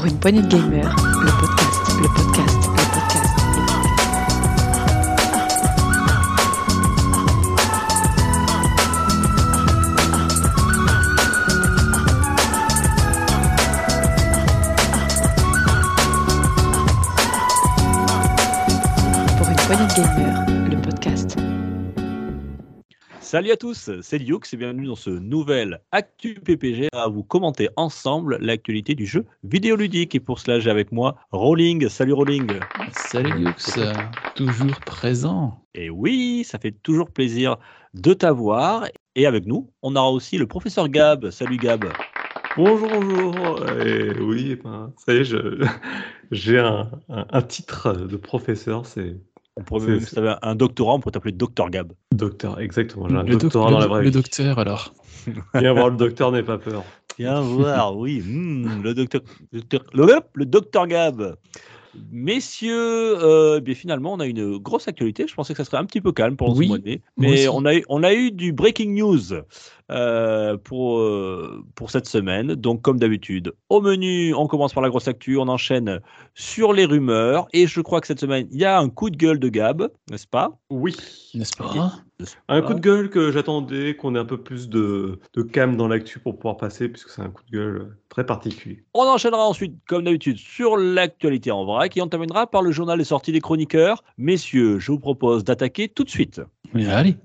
Pour une poignée de gamers, le podcast, le podcast, le podcast. Pour une poignée de gamers. Salut à tous, c'est Lioux et bienvenue dans ce nouvel Actu PPG à vous commenter ensemble l'actualité du jeu vidéoludique. Et pour cela, j'ai avec moi Rolling. Salut Rolling. Salut Lux, toujours présent. Et oui, ça fait toujours plaisir de t'avoir. Et avec nous, on aura aussi le professeur Gab. Salut Gab. Bonjour, bonjour. Et oui, ben, ça y est, j'ai un, un- un titre de professeur, c'est On pourrait même, si t'avais un doctorat, on pourrait t'appeler Docteur Gab. docteur, exactement. J'ai un Le, doc- doctorat dans la vraie le vie. docteur alors. Viens voir le docteur, n'aie pas peur. Viens voir, oui, hmm, le docteur, docteur- le, docteur Gab. Messieurs, euh, eh bien finalement, on a une grosse actualité. Je pensais que ça serait un petit peu calme pendant Oui, ce mois de mai, mais on a, eu, on a eu du breaking news euh, pour, euh, pour cette semaine. Donc, comme d'habitude, au menu, on commence par la grosse actu, on enchaîne sur les rumeurs. Et je crois que cette semaine, il y a un coup de gueule de Gab, n'est-ce pas? Oui. N'est-ce pas? Un coup de gueule que j'attendais, qu'on ait un peu plus de, de calme dans l'actu pour pouvoir passer, puisque c'est un coup de gueule très particulier. On enchaînera ensuite, comme d'habitude, sur l'actualité en vrac et on terminera par le journal des sorties des chroniqueurs. Messieurs, je vous propose d'attaquer tout de suite. Oui, Allez.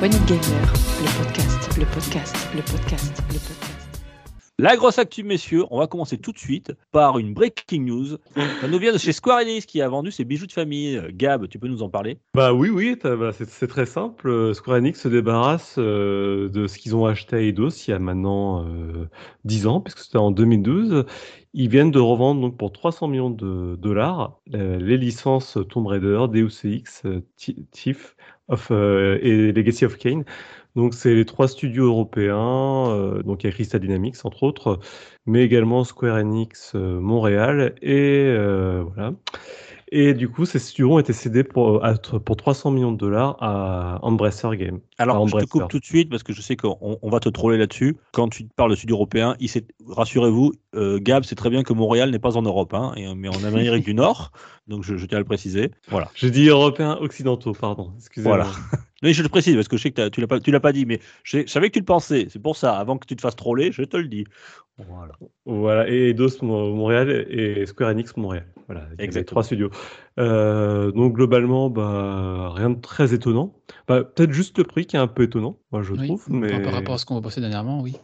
De gamers, le podcast, le podcast, le podcast, le podcast. La grosse actu, messieurs, on va commencer tout de suite par une breaking news. Ça nous vient de chez Square Enix qui a vendu ses bijoux de famille. Euh, Gab, tu peux nous en parler? Bah oui, oui, bah, c'est très simple. Euh, Square Enix se débarrasse euh, de ce qu'ils ont acheté à Eidos il y a maintenant euh, 10 ans, puisque c'était en 2012. Ils viennent de revendre donc pour 300 millions de dollars les licences Tomb Raider, Deus Ex, Thi- Thief of, et Legacy of Kain. Donc c'est les trois studios européens, euh, donc il y a Crystal Dynamics entre autres, mais également Square Enix euh, Montréal et euh, voilà. Et du coup, ces studios ont été cédés pour, pour 300 millions de dollars à Embracer Game. Alors, Ah, je te Embracer. coupe tout de suite parce que je sais qu'on on va te troller là-dessus. Quand tu parles de studio européen, rassurez-vous, euh, Gab sait très bien que Montréal n'est pas en Europe, hein, et- mais en Amérique du Nord. Donc, je, je tiens à le préciser. Voilà. J'ai dit européens occidentaux, pardon. Excusez-moi. Voilà. Mais je le précise parce que je sais que tu l'as pas, tu l'as pas dit, mais je, je savais que tu le pensais. C'est pour ça. Avant que tu te fasses troller, je te le dis. Voilà. Voilà, et Eidos Mo- Montréal et Square Enix Montréal. Voilà, Exactement. trois studios. Euh, donc globalement, bah, rien de très étonnant. Bah, Peut-être juste le prix qui est un peu étonnant, moi je Oui, trouve. par- Mais, Par rapport à ce qu'on va passer dernièrement, oui.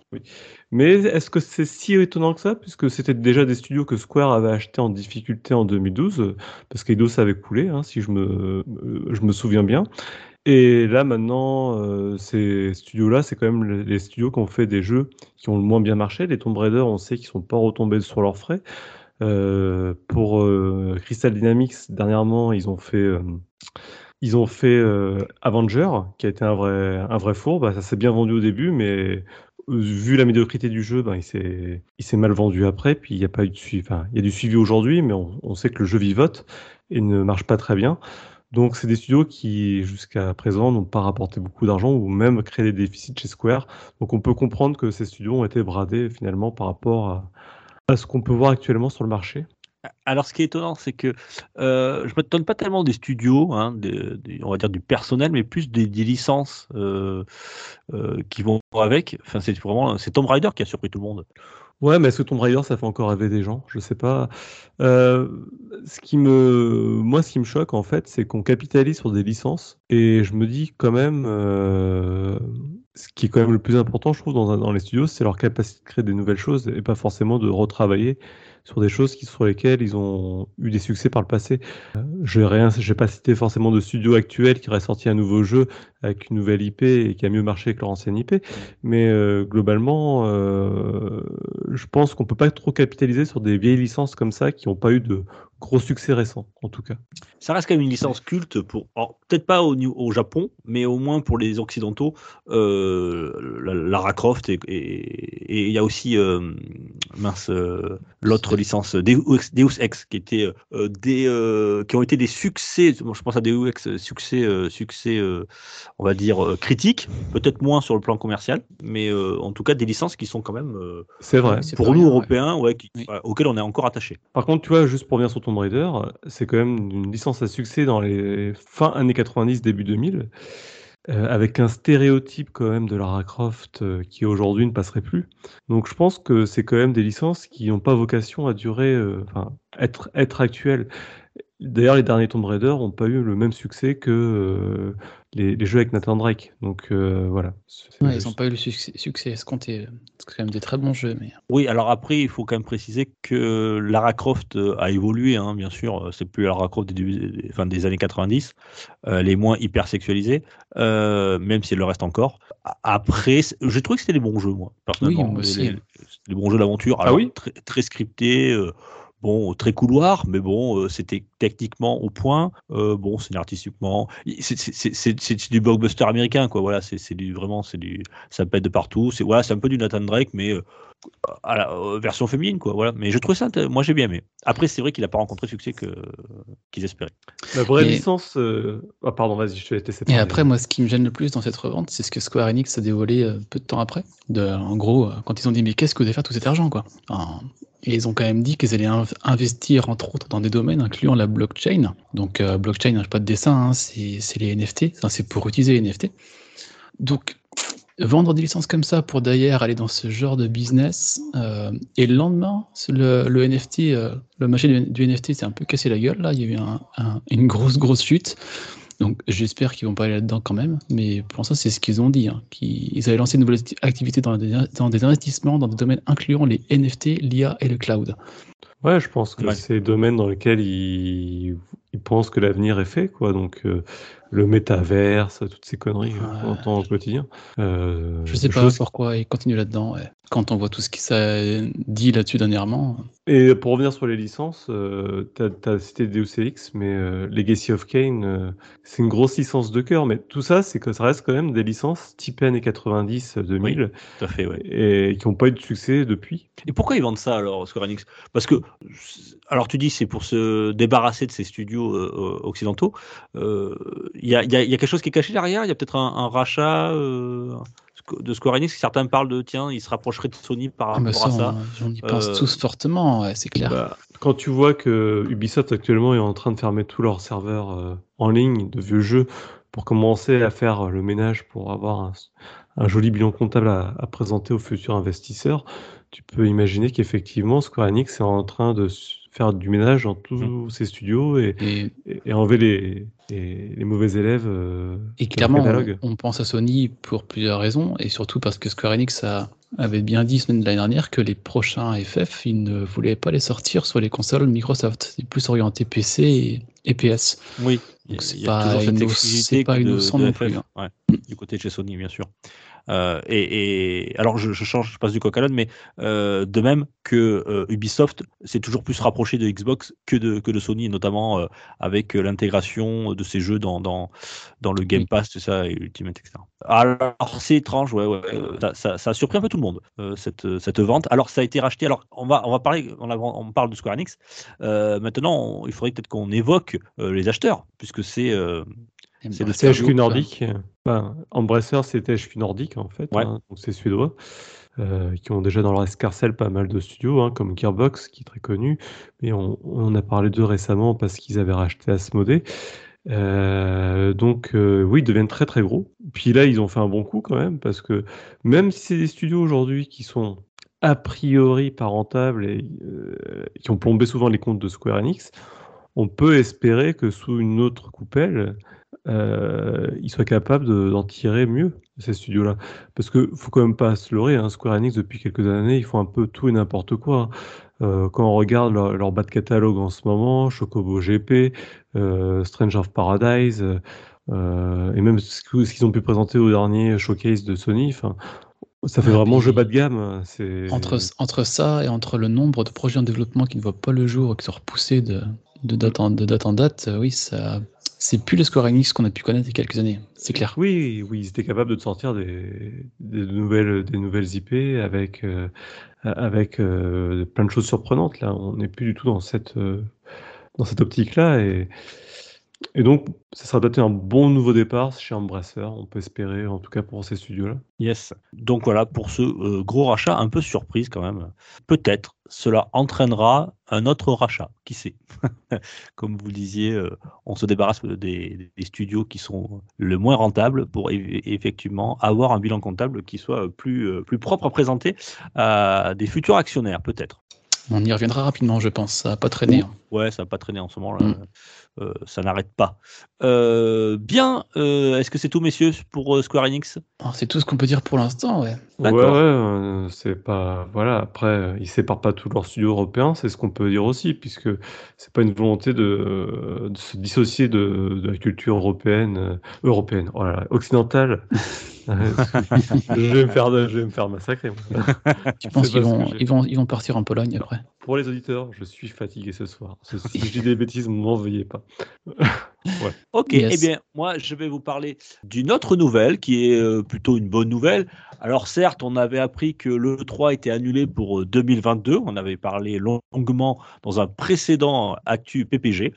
mais est-ce que c'est si étonnant que ça, puisque c'était déjà des studios que Square avait achetés en difficulté en 2012, euh, parce qu'Eidos avait coulé, hein, si je me, je me souviens bien. Et là maintenant, euh, ces studios-là, c'est quand même les- studios qui ont fait des jeux qui ont le moins bien marché. Les Tomb Raider, on sait qu'ils sont pas retombés sur leurs frais. Euh, pour euh, Crystal Dynamics, dernièrement, ils ont fait, euh, ils ont fait euh, Avenger, qui a été un vrai, un vrai four. Bah, ça s'est bien vendu au début, mais vu la médiocrité du jeu, ben, il s'est, mal vendu après. Puis il n'y a pas eu de suivi. Enfin, il y a du suivi aujourd'hui, mais on sait que le jeu vivote et ne marche pas très bien. Donc, c'est des studios qui, jusqu'à présent, n'ont pas rapporté beaucoup d'argent ou même créé des déficits chez Square. Donc, on peut comprendre que ces studios ont été bradés finalement par rapport à, ce qu'on peut voir actuellement sur le marché. Alors, ce qui est étonnant, c'est que euh, je m'étonne pas tellement des studios, hein, on va dire du personnel, mais plus des, des licences euh, euh, qui vont avec. Enfin, c'est vraiment c'est Tomb Raider qui a surpris tout le monde. Ouais, mais est-ce que Tomb Raider, ça fait encore rêver des gens? Je sais pas. Euh, ce qui me, moi, ce qui me choque, en fait, c'est qu'on capitalise sur des licences. Et je me dis quand même, euh, ce qui est quand même le plus important, je trouve, dans, dans les studios, c'est leur capacité de créer des nouvelles choses et pas forcément de retravailler sur des choses qui, sur lesquelles ils ont eu des succès par le passé. Euh, je vais pas citer forcément de studio actuel qui aurait sorti un nouveau jeu avec une nouvelle IP et qui a mieux marché que leur ancienne IP. Mais euh, globalement, euh, je pense qu'on peut pas trop capitaliser sur des vieilles licences comme ça qui n'ont pas eu de gros succès récents, en tout cas. Ça reste quand même une licence culte pour, peut-être pas au, Japon, mais au moins pour les occidentaux, la- Lara Croft et il y a aussi mince, l'autre licence Deus, Deus Ex, qui était euh, des, euh, qui ont été des succès. Je pense à Deus Ex, succès, succès, on va dire critique, peut-être moins sur le plan commercial, mais en tout cas des licences qui sont quand même. c'est vrai. Pour nous Européens, ouais, qui, auxquels on est encore attaché. Par contre, tu vois, juste pour revenir sur Tomb Raider, c'est quand même une licence à succès dans les fin années 90, début 2000. Euh, avec un stéréotype quand même de Lara Croft euh, qui aujourd'hui ne passerait plus. Donc je pense que c'est quand même des licences qui n'ont pas vocation à durer, euh, enfin être être actuelles. D'ailleurs, les derniers Tomb Raider n'ont pas eu le même succès que euh, les, jeux avec Nathan Drake. Donc euh, voilà. ils n'ont pas eu le succès, succès escompté. C'est quand même des très bons jeux. Mais... Oui, alors après, il faut quand même préciser que Lara Croft a évolué, hein, bien sûr. C'est plus Lara Croft des, fin, des années 90. elle est moins hyper sexualisée, euh, même si elle le reste encore. Après, j'ai trouvé que c'était des bons jeux, moi, personnellement. Oui, moi aussi. Les, bons jeux d'aventure. Ah oui? très, très scriptés bon, très couloir, mais bon, euh, c'était techniquement au point. Euh, bon, scénaristiquement, c'est du blockbuster américain, quoi. Voilà, c'est du vraiment, c'est du, ça pète de partout. C'est voilà, c'est un peu du Nathan Drake, mais euh, à la version féminine, quoi. Voilà. Mais je trouve ça, moi j'ai bien aimé. Après, c'est vrai qu'il n'a pas rencontré le succès qu'ils espéraient. La vraie licence. Ah, pardon, vas-y, je te laisse Et après, moi, ce qui me gêne le plus dans cette revente, c'est ce que Square Enix a dévoilé peu de temps après. De, en gros, quand ils ont dit mais qu'est-ce que vous allez faire tout cet argent, quoi? Et ils ont quand même dit qu'ils allaient investir, entre autres, dans des domaines incluant la blockchain. Donc, euh, blockchain, pas de dessin, hein, c'est les NFT. c'est pour utiliser les NFT. Donc, vendre des licences comme ça pour d'ailleurs aller dans ce genre de business, euh, et le lendemain, le, NFT, euh, le marché du, NFT s'est un peu cassé la gueule. Là, il y a eu une grosse, grosse chute. Donc j'espère qu'ils vont pas aller là-dedans quand même, mais pour l'instant c'est ce qu'ils ont dit, hein, qu'ils avaient lancé une nouvelle activité dans des, dans des investissements dans des domaines incluant les NFT, l'IA et le cloud. Ouais, je pense que c'est des domaines dans lesquels ils, ils pensent que l'avenir est fait, quoi. Donc euh, le métaverse, toutes ces conneries qu'on entend au quotidien. Euh, je sais pas pourquoi ils continuent là-dedans. Quand on voit tout ce qui s'est dit là-dessus dernièrement. Et pour revenir sur les licences, euh, tu as, cité Deus Ex, mais euh, Legacy of Kane, euh, c'est une grosse licence de cœur. Mais tout ça, c'est que ça reste quand même des licences type années 90, 2000. tout à fait, ouais. Et qui n'ont pas eu de succès depuis. Et pourquoi ils vendent ça alors, Square Enix? Parce que, alors tu dis, c'est pour se débarrasser de ces studios occidentaux. Il y a, y, a, quelque chose qui est caché derrière? Il y a peut-être un, rachat de Square Enix, certains parlent de tiens, ils se rapprocheraient de Sony par ah, rapport à ça. On y pense euh, tous fortement, c'est clair. Bah, quand tu vois que Ubisoft actuellement est en train de fermer tous leurs serveurs euh, en ligne de vieux jeux pour commencer à faire le ménage pour avoir un, joli bilan comptable à, à, présenter aux futurs investisseurs, tu peux imaginer qu'effectivement Square Enix est en train de faire du ménage dans tous mmh. ces studios et, et, enlever les, les, mauvais élèves. Euh, et clairement, on, pense à Sony pour plusieurs raisons, et surtout parce que Square Enix a, avait bien dit semaine de l'année dernière que les prochains FF, ils ne voulaient pas les sortir sur les consoles Microsoft. C'est plus orienté PC et, PS. Oui, c'est pas, pas innocent non plus. Hein. du côté de chez Sony, bien sûr. Euh, et, alors, je, change, je passe du coq à l'âne, mais euh, de même que euh, Ubisoft s'est toujours plus rapproché de Xbox que de, que de Sony, notamment avec l'intégration de ces jeux dans, dans, dans le Game Pass, tout ça, et Ultimate, etc. Alors, c'est étrange, ouais, ouais. Ça, ça, a surpris un peu tout le monde, cette, cette vente. Alors, ça a été racheté. Alors, on va, on va parler, on, on parle de Square Enix. maintenant, il faudrait peut-être qu'on évoque les acheteurs, puisque c'est c'est le THQ nordique. Enfin, Embracer, c'est THQ nordique en fait. Hein, donc c'est suédois. Euh, qui ont déjà dans leur escarcelle pas mal de studios, hein, comme Gearbox, qui est très connu. Mais on, on a parlé d'eux récemment parce qu'ils avaient racheté Asmodee. Euh, donc euh, oui, ils deviennent très très gros. Puis là, ils ont fait un bon coup quand même, parce que même si c'est des studios aujourd'hui qui sont a priori pas rentables et qui ont plombé souvent les comptes de Square Enix, on peut espérer que sous une autre coupelle, euh, ils soient capables d'en tirer mieux, ces studios-là. Parce que faut quand même pas se leurrer, hein, Square Enix, depuis quelques années, ils font un peu tout et n'importe quoi. Euh, quand on regarde leur, bas de catalogue en ce moment, Chocobo GP, euh, Strange of Paradise, euh, et même ce qu'ils ont pu présenter au dernier showcase de Sony, ça fait vraiment jeu bas de gamme. Entre, entre ça et entre le nombre de projets en développement qui ne voient pas le jour, qui sont repoussés de, de, date, en, de date en date, oui, ça c'est plus le Square Enix qu'on a pu connaître il y a quelques années, c'est clair. Oui, oui, ils étaient capables de sortir des, nouvelles, des nouvelles IP avec, euh, avec euh, plein de choses surprenantes. Là, on n'est plus du tout dans cette, euh, cette optique-là. Et, et donc, ça sera peut-être un bon nouveau départ chez Embracer, on peut espérer, en tout cas pour ces studios-là. Yes. Donc voilà, pour ce euh, gros rachat, un peu surprise quand même. Peut-être cela entraînera un autre rachat, qui sait? Comme vous disiez, euh, on se débarrasse des, des, studios qui sont le moins rentables pour effectivement avoir un bilan comptable qui soit plus, euh, plus propre à présenter à des futurs actionnaires, peut-être. On y reviendra rapidement, je pense. Ça va pas traîner. Hein. Ouais, ça va pas traîner en ce moment. là. Mm. Euh, ça n'arrête pas. Euh, bien, euh, est-ce que c'est tout, messieurs, pour Square Enix? C'est tout ce qu'on peut dire pour l'instant, ouais. Ouais, ouais, c'est pas. Voilà, après, ils séparent pas tous leurs studios européens, c'est ce qu'on peut dire aussi, puisque c'est pas une volonté de, de se dissocier de, de, la culture européenne, européenne, oh occidentale. je, vais me faire, je vais me faire massacrer. tu penses qu'ils vont, ils vont, ils vont partir en Pologne après? Pour les auditeurs, je suis fatigué ce soir. Si je dis des bêtises, m'en veuillez pas. Ouais. Ok, yes. eh bien, moi, je vais vous parler d'une autre nouvelle qui est euh, plutôt une bonne nouvelle. Alors, certes, on avait appris que le 3 était annulé pour 2022. On avait parlé longuement dans un précédent Actu PPG.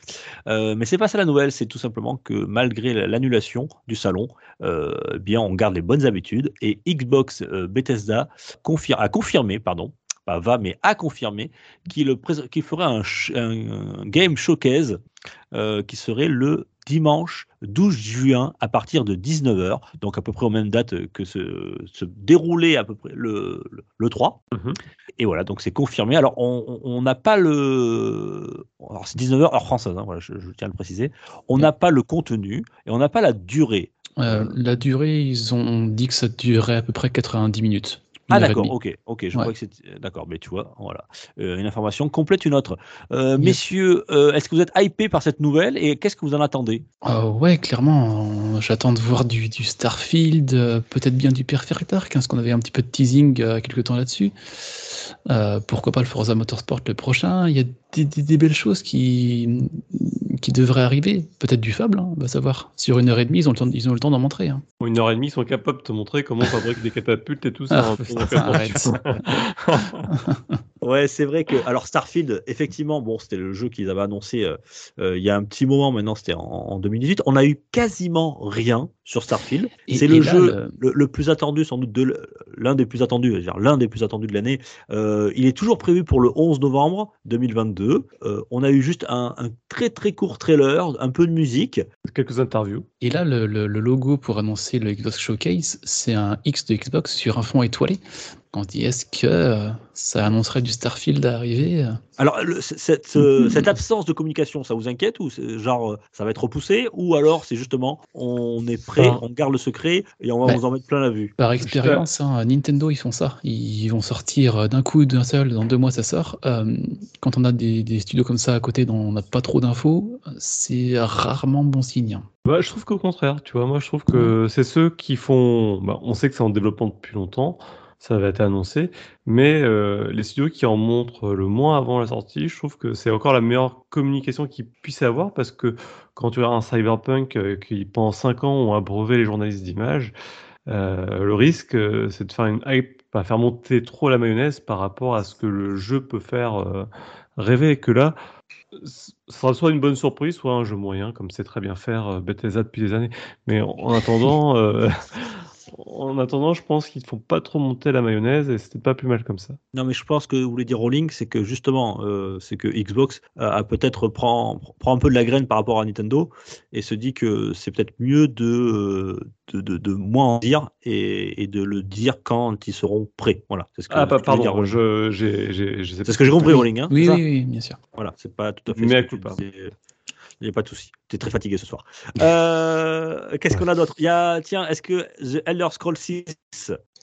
Euh, mais c'est pas ça la nouvelle, c'est tout simplement que malgré l'annulation du salon, euh, bien, on garde les bonnes habitudes et Xbox euh, Bethesda confir a confirmé, pardon, pas va, mais a confirmé qu'il qu ferait un, un, game showcase euh, qui serait le dimanche 12 juin à partir de 19h, donc à peu près aux mêmes dates que se, se déroulait à peu près le, le, le 3. Mmh. Et voilà, donc c'est confirmé. Alors on n'a pas le... Alors c'est 19h heure française, hein, voilà, je, je, tiens à le préciser. On n'a pas le contenu et on n'a pas la durée. Euh, la durée, ils ont dit que ça durerait à peu près 90 minutes. Ah d'accord, ok, ok, je ouais. crois que c'est d'accord, mais tu vois, voilà, euh, une information complète une autre. Euh, messieurs, euh, est-ce que vous êtes hypés par cette nouvelle et qu'est-ce que vous en attendez? Euh, Ouais, clairement, j'attends de voir du, du Starfield, euh, peut-être bien du Perfect Dark, hein, parce qu'on avait un petit peu de teasing euh, quelques temps là-dessus. pourquoi pas le Forza Motorsport le prochain? Il y a des, des, des belles choses qui qui devraient arriver, peut-être du Fable, hein, on va savoir. Sur une heure et demie, ils ont le temps, ils ont le temps d'en montrer. Hein. Une heure et demie, ils sont capables de te montrer comment on fabrique des catapultes et tout ça. Ah, putain, ouais, c'est vrai que alors Starfield, effectivement, bon, c'était le jeu qu'ils avaient annoncé euh, euh, il y a un petit moment. Maintenant, c'était en, en, 2018. On a eu quasiment rien sur Starfield. C'est le là, jeu le... Le, le... plus attendu, sans doute, de l'un des plus attendus, l'un des plus attendus de l'année. Euh, il est toujours prévu pour le 11 novembre 2022. Euh, on a eu juste un, un, très très court trailer, un peu de musique, quelques interviews. Et là, le, le logo pour annoncer le Xbox Showcase, c'est un X de Xbox sur un fond étoilé. On se dit, est-ce que euh, ça annoncerait du Starfield à arriver Alors, le, cette, euh, cette, absence de communication, ça vous inquiète ou genre euh, ça va être repoussé ou alors c'est justement on est prêt, enfin, on garde le secret et on va bah, vous en mettre plein la vue Par expérience, hein, Nintendo ils font ça. Ils vont sortir d'un coup, d'un seul, dans deux mois ça sort. Euh, quand on a des, des, studios comme ça à côté dont on n'a pas trop d'infos, c'est rarement bon signe. Bah, je trouve qu'au contraire, tu vois, moi je trouve que c'est ceux qui font. Bah, on sait que c'est en développement depuis longtemps ça va être annoncé. Mais euh, les studios qui en montrent le moins avant la sortie, je trouve que c'est encore la meilleure communication qu'ils puissent avoir parce que quand tu as un cyberpunk euh, qui pendant 5 ans ont abreuvé les journalistes d'images, euh, le risque c'est de faire une hype, pas faire monter trop la mayonnaise par rapport à ce que le jeu peut faire rêver. Et que là, ce sera soit une bonne surprise, soit un jeu moyen, comme c'est très bien faire Bethesda depuis des années. Mais en attendant, en attendant, je pense qu'ils ne font pas trop monter la mayonnaise et c'était pas plus mal comme ça. Non, mais je pense que vous voulez dire Rolling, c'est que justement, euh, c'est que Xbox a, peut-être prend, prend un peu de la graine par rapport à Nintendo et se dit que c'est peut-être mieux de, de, de, de, moins en dire et, et, de le dire quand ils seront prêts. Voilà. C'est ce que, ah, pas, pardon, je, c'est ce que j'ai compris, Rolling. Hein, oui, oui, oui, bien sûr. Voilà, c'est pas tout à fait. Mais ce que il n'y a pas de souci. Tu es très fatigué ce soir. Euh, Qu'est-ce qu'on a d'autre? Il y a, tiens, est-ce que The Elder Scrolls 6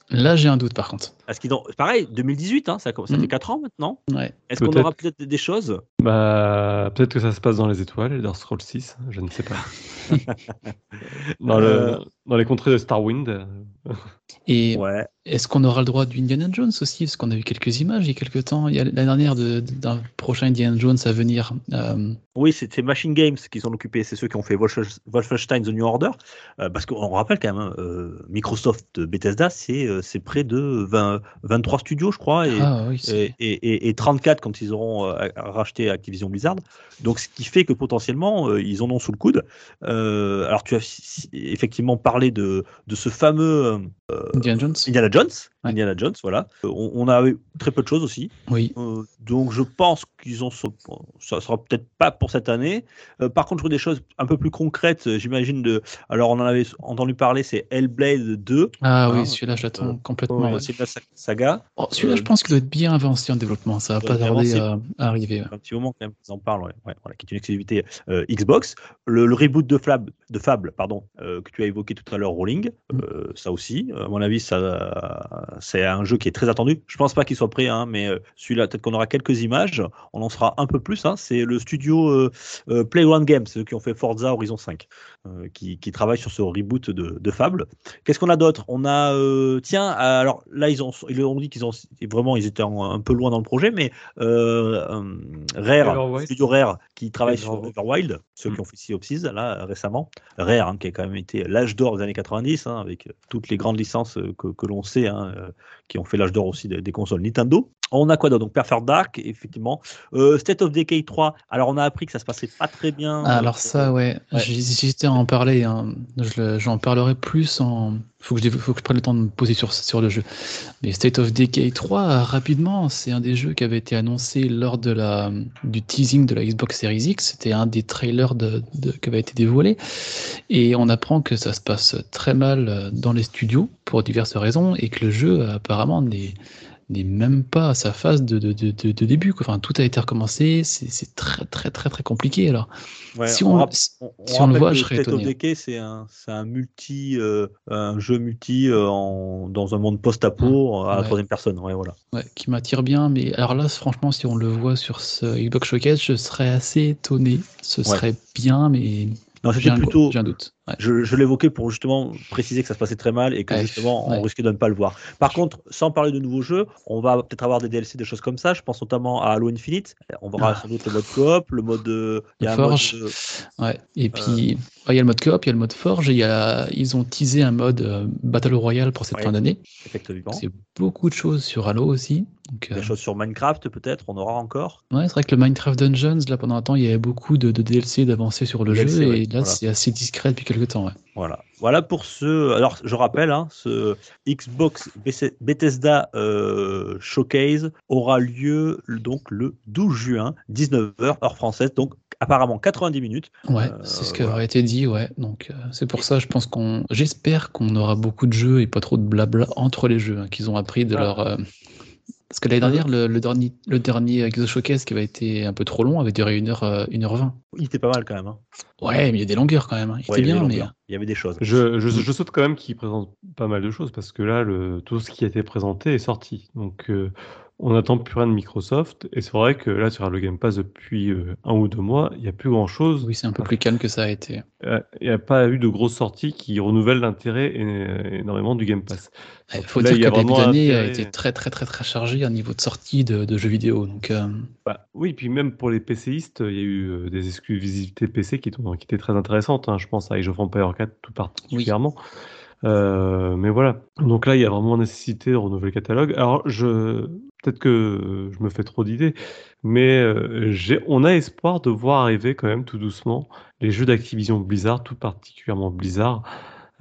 Là, j'ai un doute par contre. Parce qu'ils ont, pareil, 2018, hein, ça, ça Mm. fait 4 ans maintenant. Ouais. Est-ce qu'on aura peut-être des choses? Bah, peut-être que ça se passe dans les étoiles, Elder Scrolls 6, je ne sais pas. dans, Euh. le, dans les contrées de Starwind. Et Ouais. est-ce qu'on aura le droit du Indiana Jones aussi? Parce qu'on a vu quelques images il y a quelques temps. Il y a l'année dernière de- d'un prochain Indiana Jones à venir. Euh, Oui, c'est c'est Machine Games qui sont occupés, c'est ceux qui ont fait Wolf- Wolfenstein The New Order. Euh, parce qu'on rappelle quand même, hein, euh, Microsoft Bethesda, c'est c'est près de 20 23 studios, je crois, et, ah oui, c'est- et, et- et- et 34 quand ils auront euh, racheté Activision Blizzard. Donc, ce qui fait que potentiellement, euh, ils en ont sous le coude. Euh, alors, tu as effectivement parlé de, de ce fameux Indiana Jones Indiana Jones. Indiana Jones, voilà. Euh, On, on a eu très peu de choses aussi. Oui. Euh, donc je pense qu'ils ont ça sera peut-être pas pour cette année. Euh, par contre, je vois des choses un peu plus concrètes, j'imagine de alors on en avait entendu parler, c'est Hellblade 2, Ah Hein, oui, celui-là, je l'attends complètement. ouais. c'est la sa- saga. Oh, celui-là, je pense qu'il doit être bien avancé en développement. Ça va pas tarder à, à arriver. ouais. Un petit moment quand même qu'ils en parlent, ouais, voilà, qui est une exclusivité Xbox. Le, le reboot de Fable, de Fable pardon, que tu as évoqué tout à l'heure, Rolling, Mm. ça aussi. À mon avis, ça, c'est un jeu qui est très attendu. Je pense pas qu'il soit prêt, hein, mais euh, celui-là, peut-être qu'on aura quelques images. On en sera un peu plus. hein. C'est le studio euh, euh, Playground Games, ceux qui ont fait Forza Horizon 5, euh, qui, qui travaille sur ce reboot de, de Fable. Qu'est-ce qu'on a d'autre? On a, euh, tiens, alors là, ils ont, ils ont dit qu'ils ont vraiment, ils étaient en- un peu loin dans le projet, mais euh, euh, Rare, studio Rare, qui travaille sur. Everwild, ceux qui ont fait Thieves, là récemment. Rare, hein, qui a quand même été l'âge d'or des années 90, hein, avec toutes les grandes licences que, que l'on sait, hein, qui ont fait l'âge d'or aussi des, des consoles Nintendo. On a quoi d'autre? Donc Perfect Dark, effectivement. Euh, State of Decay 3, alors on a appris que ça se passait pas très bien. Ah, alors ça, ouais, Ouais. j'ai- j'hésitais à en parler. hein. J'en parlerai plus en. Faut que, je, faut que je prenne le temps de me poser sur, sur le jeu. Mais State of Decay 3, euh, rapidement, c'est un des jeux qui avait été annoncé lors de la, du teasing de la Xbox Series X. C'était un des trailers de, qui avait été dévoilé. Et on apprend que ça se passe très mal euh, dans les studios pour diverses raisons et que le jeu, apparemment, n'est n'est même pas à sa phase de, de, de, début. quoi. Enfin, tout a été recommencé. C'est très, très, très, très compliqué. Alors, ouais, si on si- on, le voit, je serais étonné. C'est un, un multi, euh, un jeu multi euh, en, dans un monde post-apo à la troisième personne. Ouais, voilà. Qui m'attire bien, mais alors là, franchement, si on le voit sur ce Xbox Showcase, je serais assez étonné. Ce serait bien, mais Non, c'était plutôt. j'ai un doute. Ouais. Je, je l'évoquais pour justement préciser que ça se passait très mal et que Ouais, justement on risquait de ne pas le voir. Par contre, sans parler de nouveaux jeux, on va peut-être avoir des DLC, des choses comme ça. Je pense notamment à Halo Infinite. On verra Ah. sans doute le mode coop, le mode. euh, Il y a Forge. mode, euh, Ouais. Et puis, ah, il y a le mode coop, il y a le mode forge, et il y a, ils ont teasé un mode euh, Battle Royale pour cette fin d'année. effectivement. C'est beaucoup de choses sur Halo aussi. Donc, euh, Des choses sur Minecraft peut-être, on aura encore. ouais, c'est vrai que le Minecraft Dungeons, là, pendant un temps, il y avait beaucoup de, de DLC d'avancées sur le DLC, jeu, ouais, et là, voilà. c'est assez discret depuis quelques temps. Ouais. Voilà. Voilà pour ce. Alors, je rappelle, hein, ce Xbox Bethesda euh, Showcase aura lieu donc le 12 juin, 19h, heure française. Donc, apparemment 90 minutes. Ouais, Euh, c'est ce qui voilà. aurait été dit, ouais. Donc euh, c'est pour ça, je pense qu'on, j'espère qu'on aura beaucoup de jeux et pas trop de blabla entre les jeux, hein, qu'ils ont appris de Ah. leur. euh, Parce que l'année dernière, le, le dernier, le dernier Xbox Showcase qui avait été un peu trop long avait duré 1h, euh, 1h20. Il était pas mal quand même. hein. Ouais, mais il y a des longueurs quand même. hein. Il Ouais, était il bien, mais. Il y avait des choses. Je, je, je saute quand même qu'il présente pas mal de choses parce que là, le, tout ce qui a été présenté est sorti. Donc, euh, on n'attend plus rien de Microsoft. Et c'est vrai que là, sur le Game Pass depuis euh, un ou deux mois, il n'y a plus grand chose. Oui, c'est un peu plus calme que ça a été. Il n'y a pas eu de grosses sorties qui renouvellent l'intérêt é- énormément du Game Pass. Il faut là, dire que le début d'année a intérêt- été très très très très chargé au niveau de sortie de, de jeux vidéo. Donc, euh, Bah, oui, puis même pour les PCistes, il y a eu euh, des exclusivités PC qui, étaient- qui étaient très intéressantes. hein. Je pense à Age of Empires 4 tout particulièrement. Euh, mais voilà. Donc là, il y a vraiment nécessité de renouveler le catalogue. Alors, je peut-être que je me fais trop d'idées, mais euh, on a espoir de voir arriver quand même tout doucement les jeux d'Activision Blizzard, tout particulièrement Blizzard,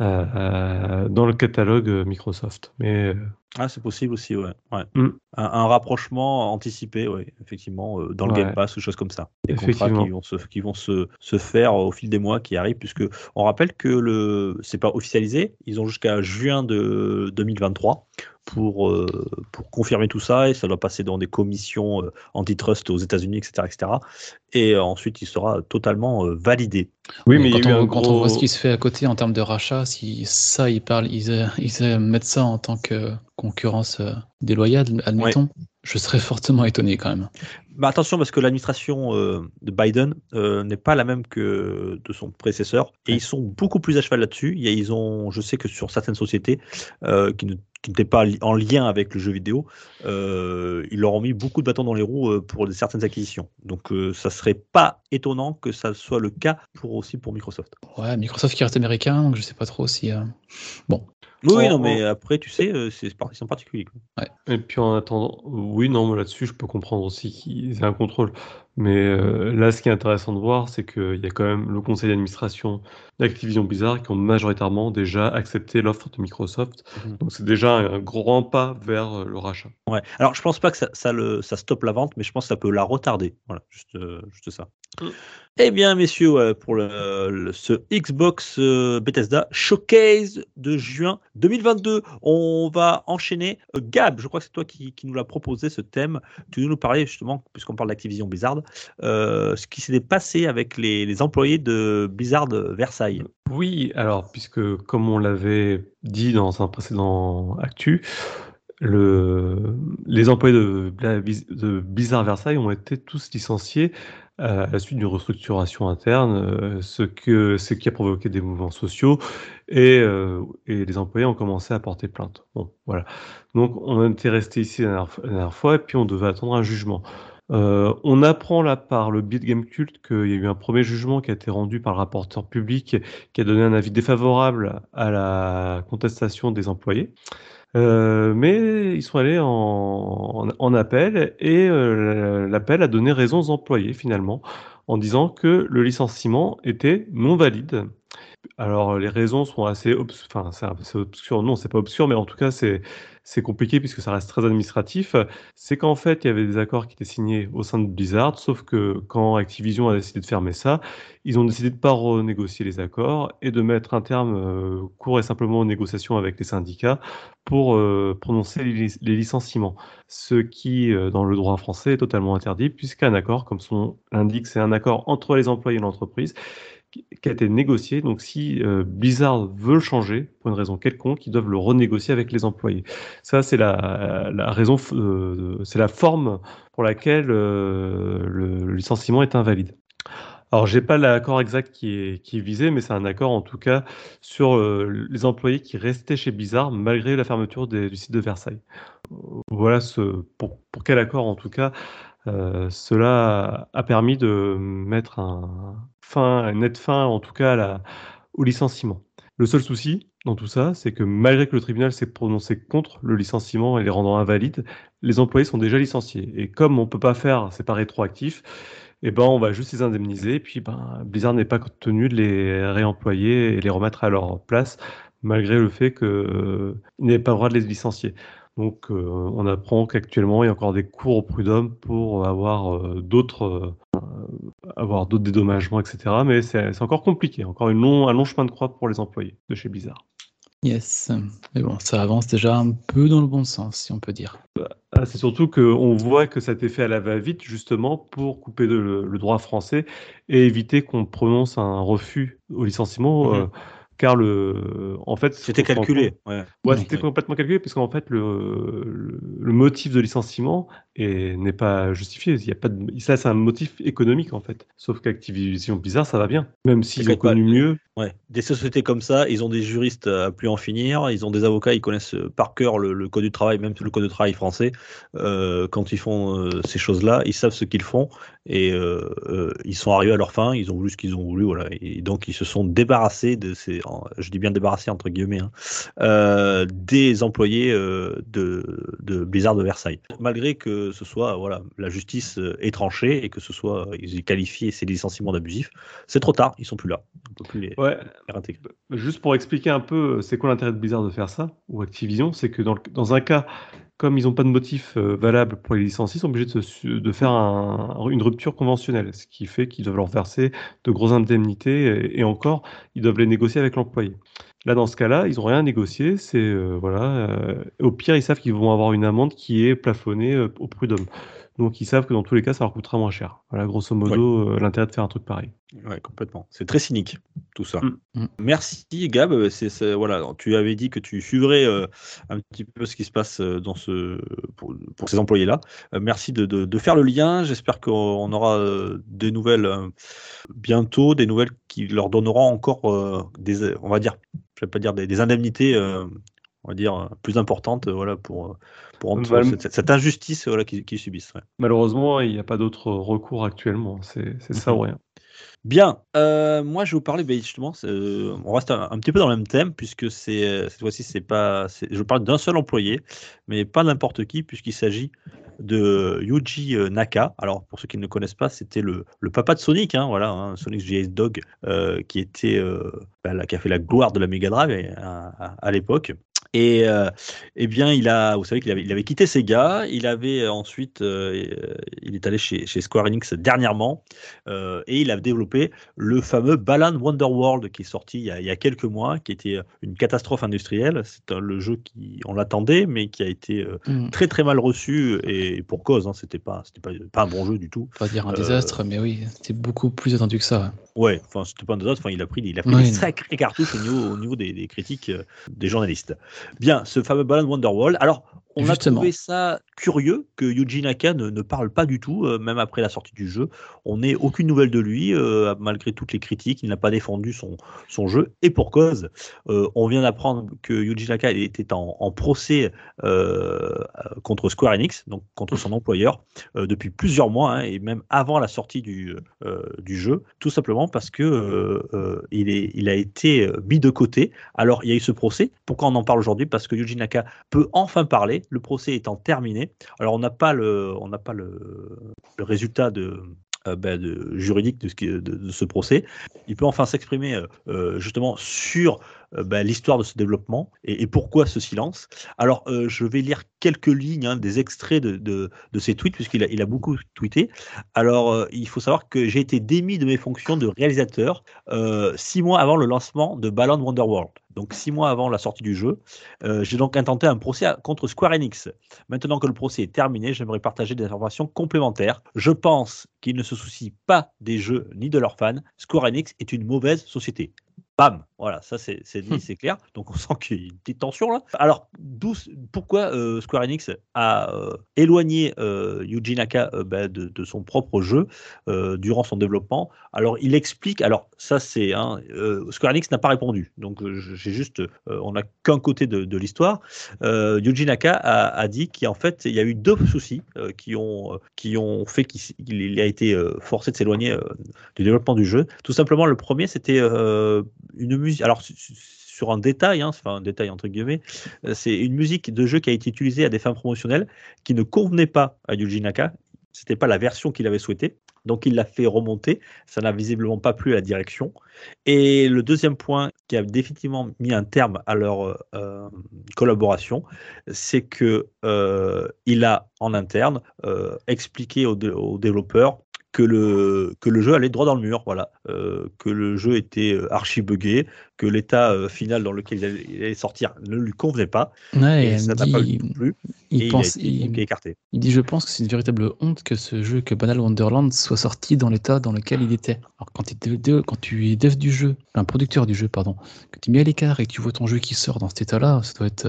euh, euh, dans le catalogue euh, Microsoft. Mais Ah, c'est possible aussi, ouais. ouais. Mm. Un, un rapprochement anticipé, ouais, effectivement, euh, dans le Ouais. Game Pass ou choses comme ça. Des contrats qui vont, se, qui vont se, se faire au fil des mois qui arrivent, puisque on rappelle que le c'est pas officialisé, ils ont jusqu'à juin de 2023 pour, euh, pour confirmer tout ça et ça doit passer dans des commissions euh, antitrust aux États-Unis, etc., etc. Et euh, ensuite, il sera totalement euh, validé. Oui, mais il y quand, on, quand voit ce qui se fait à côté en termes de rachat, si ça, ils parlent, ils, ils mettent ça en tant que concurrence euh, déloyale, admettons, je serais fortement étonné quand même. Bah, attention, parce que l'administration euh, de Biden euh, n'est pas la même que de son prédécesseur et Ouais. ils sont beaucoup plus à cheval là-dessus. Il y a- Ils ont, je sais que sur certaines sociétés euh, qui ne qui n'étaient pas en lien avec le jeu vidéo, euh, ils leur ont mis beaucoup de bâtons dans les roues euh, pour certaines acquisitions. Donc, euh, ça serait pas étonnant que ça soit le cas pour aussi pour Microsoft. Ouais, Microsoft qui reste américain, donc je sais pas trop si. euh, Bon, Oui, non, mais après, tu sais, c'est par- ils sont particuliers. Et puis en attendant, oui, non, mais là-dessus, je peux comprendre aussi qu'ils aient un contrôle. Mais euh, là, ce qui est intéressant de voir, c'est qu'il y a quand même le conseil d'administration d'Activision Blizzard qui ont majoritairement déjà accepté l'offre de Microsoft. Mhm. Donc c'est déjà un grand pas vers euh, le rachat. Ouais. Alors, je pense pas que ça, ça, le, ça stoppe la vente, mais je pense que ça peut la retarder. Voilà, juste, euh, juste ça. Mm. Eh bien, messieurs, ouais, pour ce Xbox euh, Bethesda Showcase de juin 2022, on va enchaîner. Euh, Gab, je crois que c'est toi qui, nous l'as proposé ce thème. Tu nous parler justement, puisqu'on parle d'Activision Blizzard, euh, ce qui s'est passé avec les, employés de Blizzard Versailles. Oui, alors, puisque comme on l'avait dit dans un précédent actu, le, les employés de, de Blizzard Versailles ont été tous licenciés euh, à la suite d'une restructuration interne, euh, ce, qui a provoqué des mouvements sociaux et, euh, et les employés ont commencé à porter plainte. Bon, voilà. Donc, on était resté ici la dernière, fois et puis on devait attendre un jugement. Euh, on apprend là par le Beat Game Cult qu'il y a eu un premier jugement qui a été rendu par le rapporteur public qui a donné un avis défavorable à la contestation des employés. Euh, mais ils sont allés en, en, appel et euh, l'appel a donné raison aux employés finalement en disant que le licenciement était non valide. Alors les raisons sont assez obs enfin c'est obscur, non c'est pas obscur, mais en tout cas c'est c'est compliqué puisque ça reste très administratif. C'est qu'en fait il y avait des accords qui étaient signés au sein de Blizzard, sauf que quand Activision a décidé de fermer ça, ils ont décidé de pas renégocier les accords et de mettre un terme euh, court et simplement aux négociations avec les syndicats pour euh, prononcer les, lic- les licenciements. Ce qui, euh, dans le droit français, est totalement interdit, puisqu'un accord, comme son l'indique, c'est un accord entre les employés et l'entreprise qui a été négocié. Donc, si euh, Blizzard veut le changer, pour une raison quelconque, ils doivent le renégocier avec les employés. Ça, c'est la, raison, euh, c'est la forme pour laquelle euh, le, licenciement est invalide. Alors, j'ai pas l'accord exact qui est, visé, mais c'est un accord en tout cas sur les employés qui restaient chez Blizzard malgré la fermeture du site de Versailles. Voilà pour quel accord en tout cas euh, cela a permis de mettre un fin, un net fin en tout cas au licenciement. Le seul souci dans tout ça, c'est que malgré que le tribunal s'est prononcé contre le licenciement et les rendant invalides, les employés sont déjà licenciés. Et comme on peut pas faire, c'est pas rétroactif, eh ben on va juste les indemniser. Puis ben, Blizzard n'est pas tenu de les réemployer et les remettre à leur place, malgré le fait qu'ils n'avaient pas le droit de les licencier. Donc euh, on apprend qu'actuellement il y a encore des cours au prud'homme pour avoir euh, d'autres euh, avoir d'autres dédommagements, etc. Mais c'est encore compliqué, encore une long, un long chemin de croix pour les employés de chez Blizzard. yes. Mais bon, ça avance déjà un peu dans le bon sens, si on peut dire. Ah, C'est surtout qu'on voit que ça a été fait à la va-vite, justement, pour couper de- le, droit français et éviter qu'on prononce un refus au licenciement, Mhm. euh, car le, en fait, C'était calculé. compte- Ouais. C'était complètement calculé, puisqu'en fait, le, le, le motif de licenciement est- n'est pas justifié. Il y a pas de, ça, c'est un motif économique, en fait. Sauf qu'Activision Blizzard, ça va bien. Même s'ils ont connu mieux. Ouais, des sociétés comme ça, ils ont des juristes à plus en finir, ils ont des avocats, ils connaissent euh, par cœur le, le code du travail, même le code du travail français. Euh, quand ils font euh, ces choses-là, ils savent ce qu'ils font et euh, ils sont arrivés à leur fin, ils ont voulu ce qu'ils ont voulu, voilà. Et donc ils se sont débarrassés de ces, je dis bien débarrassés entre guillemets, hein, des employés de, de Blizzard de Versailles. Malgré que ce soit, voilà, la justice euh, est tranchée et que ce soit, ils aient qualifié ces licenciements d'abusifs, c'est trop tard, ils sont plus là, on peut plus les Ouais, faire intégrer. Juste pour expliquer un peu, euh, c'est quoi l'intérêt de Blizzard de faire ça, ou Activision, c'est que dans, le- dans un cas, comme ils n'ont pas de motif euh, valable pour les licencier, ils sont obligés de, se- de faire un- une rupture conventionnelle, ce qui fait qu'ils doivent leur verser de grosses indemnités, et, et encore, ils doivent les négocier avec l'employé. Là, dans ce cas-là, ils n'ont rien négocié. C'est euh, voilà. euh, au pire, ils savent qu'ils vont avoir une amende qui est plafonnée euh, au prud'homme. Donc, ils savent que dans tous les cas, ça leur coûtera moins cher. Voilà, grosso modo, euh, l'intérêt de faire un truc pareil. Ouais, complètement. C'est très cynique, tout ça. Mm. Mm. Merci, Gab. C'est, c'est- voilà, tu avais dit que tu suivrais euh, un petit peu ce qui se passe euh, dans ce, pour, pour ces employés-là. Euh, merci de, de- de faire le lien. J'espère qu'on on aura des nouvelles euh, bientôt, des nouvelles qui leur donneront encore euh, des, on va dire, je vais pas dire des, des indemnités, euh, on va dire, plus importantes, voilà, pour, euh, pour Bah, cette, cette injustice voilà, qu'ils subissent. ouais. Malheureusement, il n'y a pas d'autre recours actuellement. C'est ça Mhm. ou rien. Bien, euh, moi je vais vous parler ben, justement, euh, on reste un, un petit peu dans le même thème puisque c'est euh, cette fois-ci c'est pas, je parle d'un seul employé, mais pas n'importe qui puisqu'il s'agit de Yuji euh, Naka. Alors pour ceux qui ne le connaissent pas, c'était le, le papa de Sonic, hein, voilà, hein, Sonic GS Dog, euh, qui était, euh, là, qui a fait la gloire de la Mega Drive euh, à, à- à l'époque. Et euh, eh bien, il a, vous savez qu'il avait, il avait quitté Sega, il avait euh, ensuite, euh, il est allé chez, chez Square Enix dernièrement, euh, et il a développé le fameux Balan Wonderworld qui est sorti il y, a, il y a quelques mois, qui était une catastrophe industrielle. C'est le jeu qui, on l'attendait, mais qui a été Hmm. très très mal reçu et, pour cause. Hein, c'était pas, c'était pas, pas un bon jeu du tout. Pas dire un désastre, mais oui, c'était beaucoup plus attendu que ça. Ouais, enfin c'était pas un désastre. Enfin, il a pris, il a pris Ouais, des non. sacrées cartouches au niveau, au niveau des, des critiques euh, des journalistes. Bien, ce fameux Balan Wonderworld. Alors, on Justement. a trouvé ça curieux que Yuji Naka ne, ne parle pas du tout, euh, même après la sortie du jeu. On n'ait aucune nouvelle de lui, euh, malgré toutes les critiques. Il n'a pas défendu son, son jeu. Et pour cause, euh, on vient d'apprendre que Yuji Naka était en, en procès contre Square Enix, donc contre son employeur, depuis plusieurs mois, hein, et même avant la sortie du, du jeu, tout simplement parce que il, est, il a été mis de côté. Alors, il y a eu ce procès. Pourquoi on en parle aujourd'hui? Parce que Yuji Naka peut enfin parler, le procès étant terminé. Alors, on n'a pas le, résultat juridique de ce procès. Il peut enfin s'exprimer euh, euh, justement sur euh, ben, l'histoire de ce développement et, pourquoi ce silence. Alors, euh, je vais lire quelques lignes, hein, des extraits de, de, ses tweets, puisqu'il a, beaucoup tweeté. Alors, euh, il faut savoir que j'ai été démis de mes fonctions de réalisateur six mois avant le lancement de Balan Wonderworld. Donc, six mois avant la sortie du jeu. J'ai donc intenté un procès contre Square Enix. Maintenant que le procès est terminé, j'aimerais partager des informations complémentaires. Je pense qu'ils ne se soucient pas des jeux ni de leurs fans. Square Enix est une mauvaise société. Bam, voilà, ça c'est dit, c'est clair. Donc on sent qu'il y a une petite tension là. Alors, pourquoi euh, Square Enix a euh, éloigné euh, Yuji Naka bah, de, de son propre jeu durant son développement? Alors, il explique. Alors, ça c'est hein, Square Enix n'a pas répondu. Donc, j'ai juste, on n'a qu'un côté de, de l'histoire. Yuji Naka a, a dit qu'en fait, il y a eu deux soucis qui ont qui ont fait qu'il il a été forcé de s'éloigner du développement du jeu. Tout simplement, le premier, c'était une musique. Alors, su- su- sur un détail, enfin un détail entre guillemets, euh, c'est une musique de jeu qui a été utilisée à des fins promotionnelles qui ne convenait pas à Yuji Naka. C'était pas la version qu'il avait souhaité. Donc il l'a fait remonter. Ça n'a visiblement pas plu à la direction. Et le deuxième point qui a définitivement mis un terme à leur euh, collaboration, c'est que euh, il a en interne euh, expliqué aux développeurs que le, que le jeu allait droit dans le mur, voilà, Euh, que le jeu était euh, archi buggé, que l'état euh, final dans lequel il allait, il allait sortir ne lui convenait pas, Ouais, et ça n'a pas plu, il, et pense, il a été il, écarté. il dit Je pense que c'est une véritable honte que ce jeu, que Banal Wonderland, soit sorti dans l'état dans lequel il était. Alors, quand, tu es dev- quand tu es dev du jeu, un producteur du jeu, pardon, que tu mets à l'écart et que tu vois ton jeu qui sort dans cet état-là, ça doit être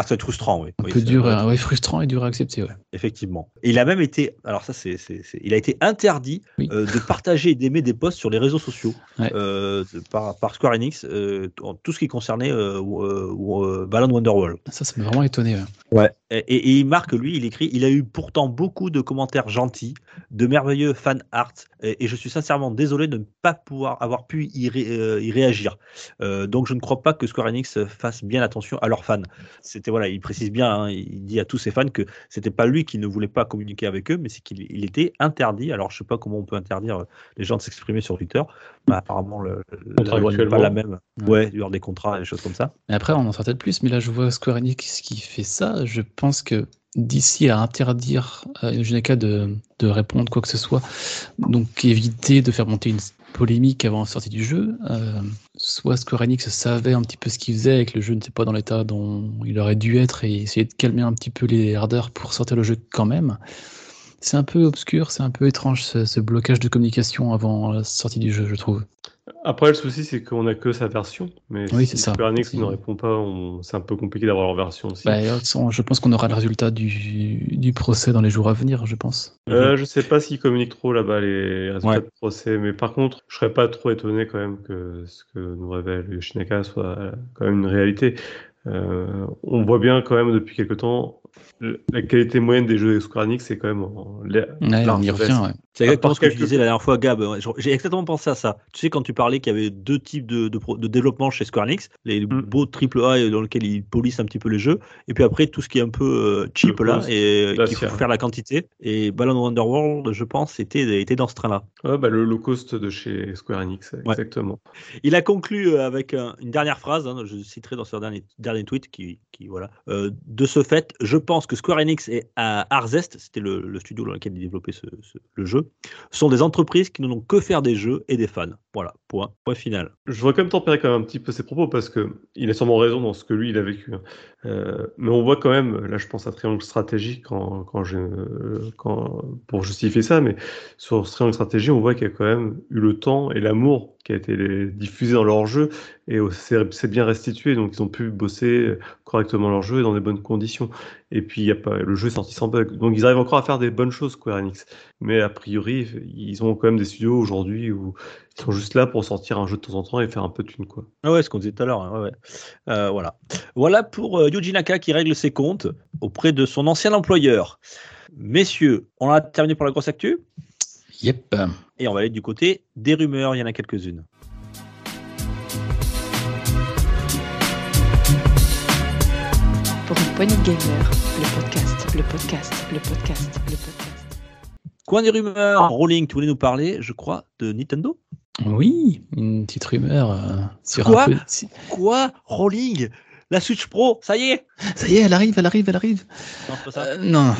Ah, ça va être frustrant, oui. un Oui, peu dur, doit être- ouais, frustrant et dur à accepter. Ouais. Effectivement. Et il a même été, alors ça c'est, il a été interdit Oui. euh, de partager et d'aimer des posts sur les réseaux sociaux Ouais. euh, par, par Square Enix, euh, tout ce qui concernait Balan Wonderworld. Ça, ça m'a vraiment étonné. ouais. Et, et- et il marque, lui, il écrit, il a eu pourtant beaucoup de commentaires gentils, de merveilleux fan art, et, et je suis sincèrement désolé de ne pas pouvoir avoir pu y, ré- euh, y réagir. Euh, donc je ne crois pas que Square Enix fasse bien attention à leurs fans. C'était voilà, il précise bien, hein, il dit à tous ses fans que c'était pas lui qui ne voulait pas communiquer avec eux, mais c'est qu'il il était interdit. Alors je sais pas comment on peut interdire euh, les gens de s'exprimer sur Twitter. mais apparemment, le, la loi n'est pas la même. Ouais. Ouais, il y aura des contrats, des choses comme ça. Mais après, on en sort peut-être plus, mais là, je vois Square Enix qui fait ça. Je pense que d'ici à interdire à Yuji Naka de, de répondre quoi que ce soit, donc éviter de faire monter une polémique avant la sortie du jeu. Euh, soit Square Enix savait un petit peu ce qu'il faisait et que le jeu n'était pas dans l'état dont il aurait dû être et essayer de calmer un petit peu les ardeurs pour sortir le jeu quand même. C'est un peu obscur, c'est un peu étrange ce blocage de communication avant la sortie du jeu, je trouve. Après, le souci, c'est qu'on n'a que sa version. Mais Oui, si c'est ça. C'est- ne répond pas, on- c'est un peu compliqué d'avoir leur version aussi. Bah, je pense qu'on aura le résultat du, du procès dans les jours à venir, je pense. Euh, je sais pas s'ils communiquent trop là-bas les résultats Ouais. de procès, mais par contre, je serais pas trop étonné quand même que ce que nous révèle Yoshinaka soit quand même une réalité. Euh, on voit bien quand même depuis quelque temps la qualité moyenne des jeux de Square Enix, c'est quand même en- Ouais, on y revient, ouais. C'est exactement ce que tu disais la dernière fois, Gab. J'ai exactement pensé à ça. Tu sais, quand tu parlais qu'il y avait deux types de, de, pro- de développement chez Square Enix, les Mm. beaux triple A dans lesquels ils polissent un petit peu les jeux, et puis après tout ce qui est un peu euh, cheap là, et là, qu'il faut faire la quantité. Et Balan Wonderworld, je pense, était, était dans ce train-là. Ouais, bah, le low cost de chez Square Enix, exactement. Il a conclu euh, avec un- une dernière phrase, hein, je citerai dans son dernier, dernier tweet, qui, qui voilà. Euh, de ce fait, je pense que Square Enix et à Arzest, c'était le, studio dans lequel il développait ce- le jeu, sont des entreprises qui n'ont que faire des jeux et des fans. Voilà, point, final. Je voudrais quand même tempérer quand même un petit peu ses propos parce que il a sûrement raison dans ce que lui il a vécu. hein. Euh, mais on voit quand même, là je pense à Triangle Stratégie quand, quand euh, quand, pour justifier ça, mais sur Triangle Stratégie on voit qu'il y a quand même eu le temps et l'amour qui a été diffusé dans leur jeu et c'est bien restitué donc ils ont pu bosser correctement leur jeu et dans des bonnes conditions. Et puis il y a pas, le jeu est sorti sans bug donc ils arrivent encore à faire des bonnes choses Square Enix. Mais a priori ils ont quand même des studios aujourd'hui où ils sont juste là pour sortir un jeu de temps en temps et faire un peu de thune, quoi. Ah ouais, ce qu'on disait tout à l'heure. hein, ouais, ouais. Euh, voilà. Voilà pour euh, Yuji Naka qui règle ses comptes auprès de son ancien employeur. Messieurs, on a terminé pour la grosse actu? Yep. et on va aller du côté des rumeurs. Il y en a quelques-unes. Pour une poignée de gamers, le podcast, le podcast, le podcast, le podcast. Coin des rumeurs, Rolling, tu voulais nous parler, je crois, de Nintendo? Oui, une petite rumeur euh, sur Quoi un peu. Quoi? Rolling La Switch Pro, ça y est? Ça y est, elle arrive, elle arrive, elle arrive. Non, c'est pas ça. Euh, non,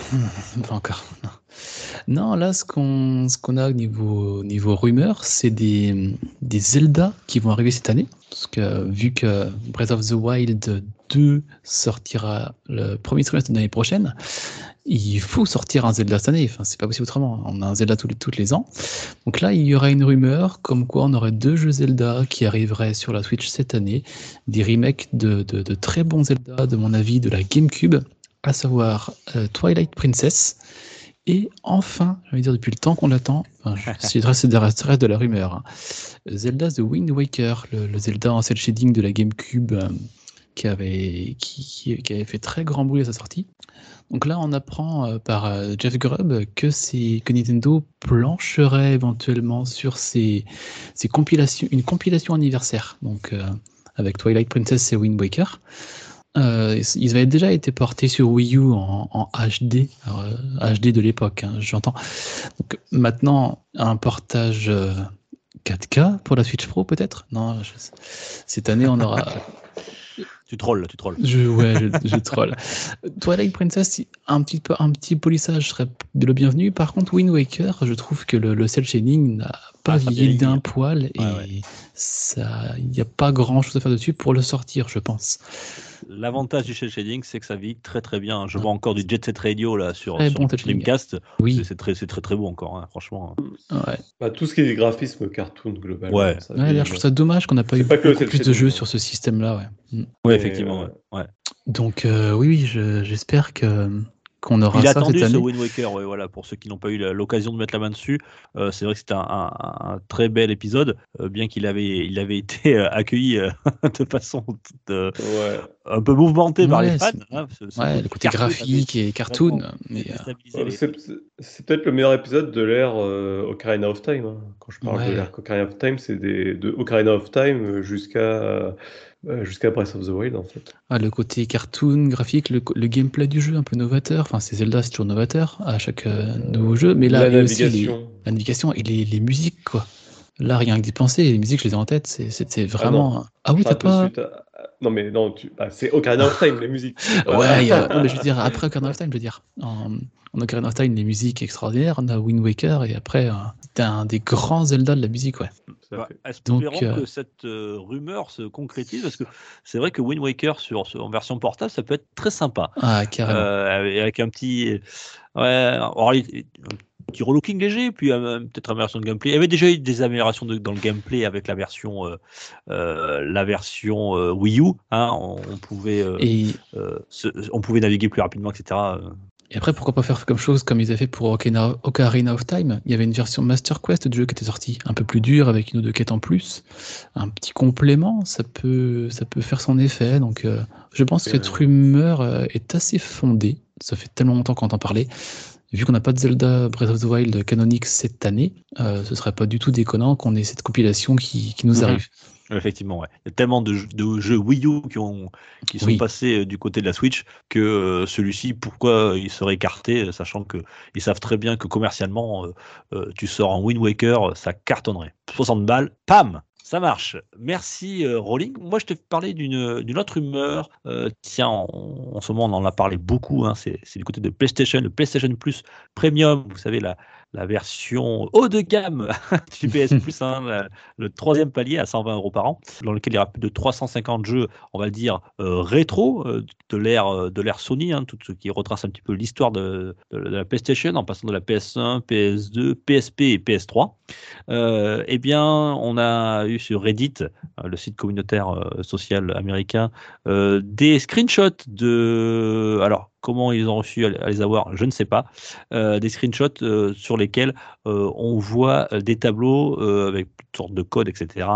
pas encore. Non, Non, là, ce qu'on ce qu'on a au niveau, niveau rumeur, c'est des, des Zelda qui vont arriver cette année. Parce que vu que Breath of the Wild 2 sortira le premier trimestre de l'année prochaine, il faut sortir un Zelda cette année. Enfin, c'est pas possible autrement. On a un Zelda tous les, les ans. Donc là, il y aura une rumeur comme quoi on aurait deux jeux Zelda qui arriveraient sur la Switch cette année. Des remakes de, de, de très bons Zelda, de mon avis, de la GameCube à savoir euh, Twilight Princess. Et enfin, je vais dire depuis le temps qu'on l'attend, enfin, ça reste de la rumeur, hein, Zelda The Wind Waker, le, le Zelda en cel shading de la GameCube euh, qui, avait, qui, avait fait très grand bruit à sa sortie. Donc là, on apprend euh, par euh, Jeff Grubb que, Nintendo plancherait éventuellement sur une compilation anniversaire, donc euh, avec Twilight Princess et Wind Waker. Ils avaient déjà été portés sur Wii U en, HD, HD de l'époque, hein, j'entends. Donc maintenant, un portage euh, 4K pour la Switch Pro peut-être? Non, cette année on aura. Tu trolles, tu trolles. Je, ouais, je, je troll. Twilight Princess, un petit, peu, un petit polissage serait le bienvenu. Par contre, Wind Waker, je trouve que le, le cel shading n'a pas Ah, vieilli d'un poil et ouais. il n'y a pas grand chose à faire dessus pour le sortir, je pense. L'avantage du shell shading, c'est que ça vit très très bien. Je vois encore du Jet Set Radio là sur, sur bon. Dreamcast. Oui, C'est- très, c'est très très beau encore, hein, franchement. ouais. Bah, tout ce qui est graphisme cartoon global. Ouais. ça Ouais, je trouve ça dommage qu'on n'a pas eu pas que plus de jeux hein. sur ce système-là. Ouais. Mm. Ouais, effectivement. euh, ouais. Donc, euh, oui, oui, je- j'espère que qu'on aura Il a ça attendu cette ce année. Wind Waker, ouais, voilà, pour ceux qui n'ont pas eu l'occasion de mettre la main dessus. euh, c'est vrai que c'était un, un- un très bel épisode, euh, bien qu'il avait, il avait été euh, accueilli euh, de façon Ouais. un peu mouvementée par les fans. hein, ce- ce Ouais, le côté cartoon graphique et cartoon. C'est peut-être le meilleur épisode de l'ère euh, Ocarina of Time. hein. Quand je parle Ouais. de l'ère Ocarina of Time, c'est de Ocarina of Time euh, jusqu'à euh, jusqu'à Breath of the Wild en fait. ah, le côté cartoon, graphique, le, le gameplay du jeu un peu novateur. Enfin, c'est Zelda, c'est toujours novateur à chaque euh, nouveau jeu. Mais là, la et aussi les- navigation. la navigation et les, les musiques, quoi. Là, rien que d'y penser, les musiques, je les ai en tête. c'est- C'était vraiment. Ah, oui, t'as pas. à- Non mais non, tu... ah, c'est Ocarina of Time les musiques. Ouais, a- non, mais je veux dire, après Ocarina of Time, je veux dire, en, en Ocarina of Time, les musiques extraordinaires, on a Wind Waker, et après, euh, c'était un des grands Zelda de la musique, ouais. Bah, espérons Donc, euh, que cette euh, rumeur se concrétise parce que c'est vrai que Wind Waker sur, sur- en version portable, ça peut être très sympa. Ah, carrément. Euh, avec, un petit, ouais, un petit relooking léger, puis euh, peut-être amélioration de gameplay. Il y avait déjà eu des améliorations de- dans le gameplay avec la version, euh, euh, la version euh, Wii U. hein. on, on pouvait, euh, Et, euh, se- on pouvait naviguer plus rapidement, etc. et après, pourquoi pas faire comme chose comme ils avaient fait pour Ocarina, of Time? Il y avait une version Master Quest du jeu qui était sortie, un peu plus dure, avec une ou deux quêtes en plus. Un petit complément, ça peut, ça peut faire son effet. Donc, euh, je pense que Et, cette rumeur euh, est assez fondée. Ça fait tellement longtemps qu'on entend parler. Vu qu'on n'a pas de Zelda Breath of the Wild canonique cette année, euh, ce serait pas du tout déconnant qu'on ait cette compilation qui, qui nous Mhm. arrive. Effectivement, ouais. Il y a tellement de, jeux- de jeux Wii U qui, ont, qui sont Oui. passés euh, du côté de la Switch que euh, celui-ci, pourquoi il serait écarté, euh, sachant que ils savent très bien que commercialement, euh, euh, tu sors en Wind Waker, ça cartonnerait. 60 balles, pam ça marche. Merci euh, Rolling. Moi, je te parlais d'une d'une autre rumeur. Euh, tiens, en, en ce moment, on en a parlé beaucoup. hein. C'est c'est du côté de PlayStation, le PlayStation Plus Premium. Vous savez, la, la version haut de gamme du PS Plus, hein, le troisième palier à 120 euros par an, dans lequel il y aura plus de 350 jeux, on va le dire, euh, rétro euh, de l'ère euh, de l'ère Sony, hein, tout ce qui retrace un petit peu l'histoire de, de- de la PlayStation, en passant de la PS1, PS2, PSP et PS3. Euh, eh bien, on a eu sur Reddit, le site communautaire social américain, des screenshots de. Alors, comment ils ont reçu à les avoir, je ne sais pas. Euh, des screenshots euh, sur lesquels euh, on voit des tableaux euh, avec toutes sortes de codes, etc.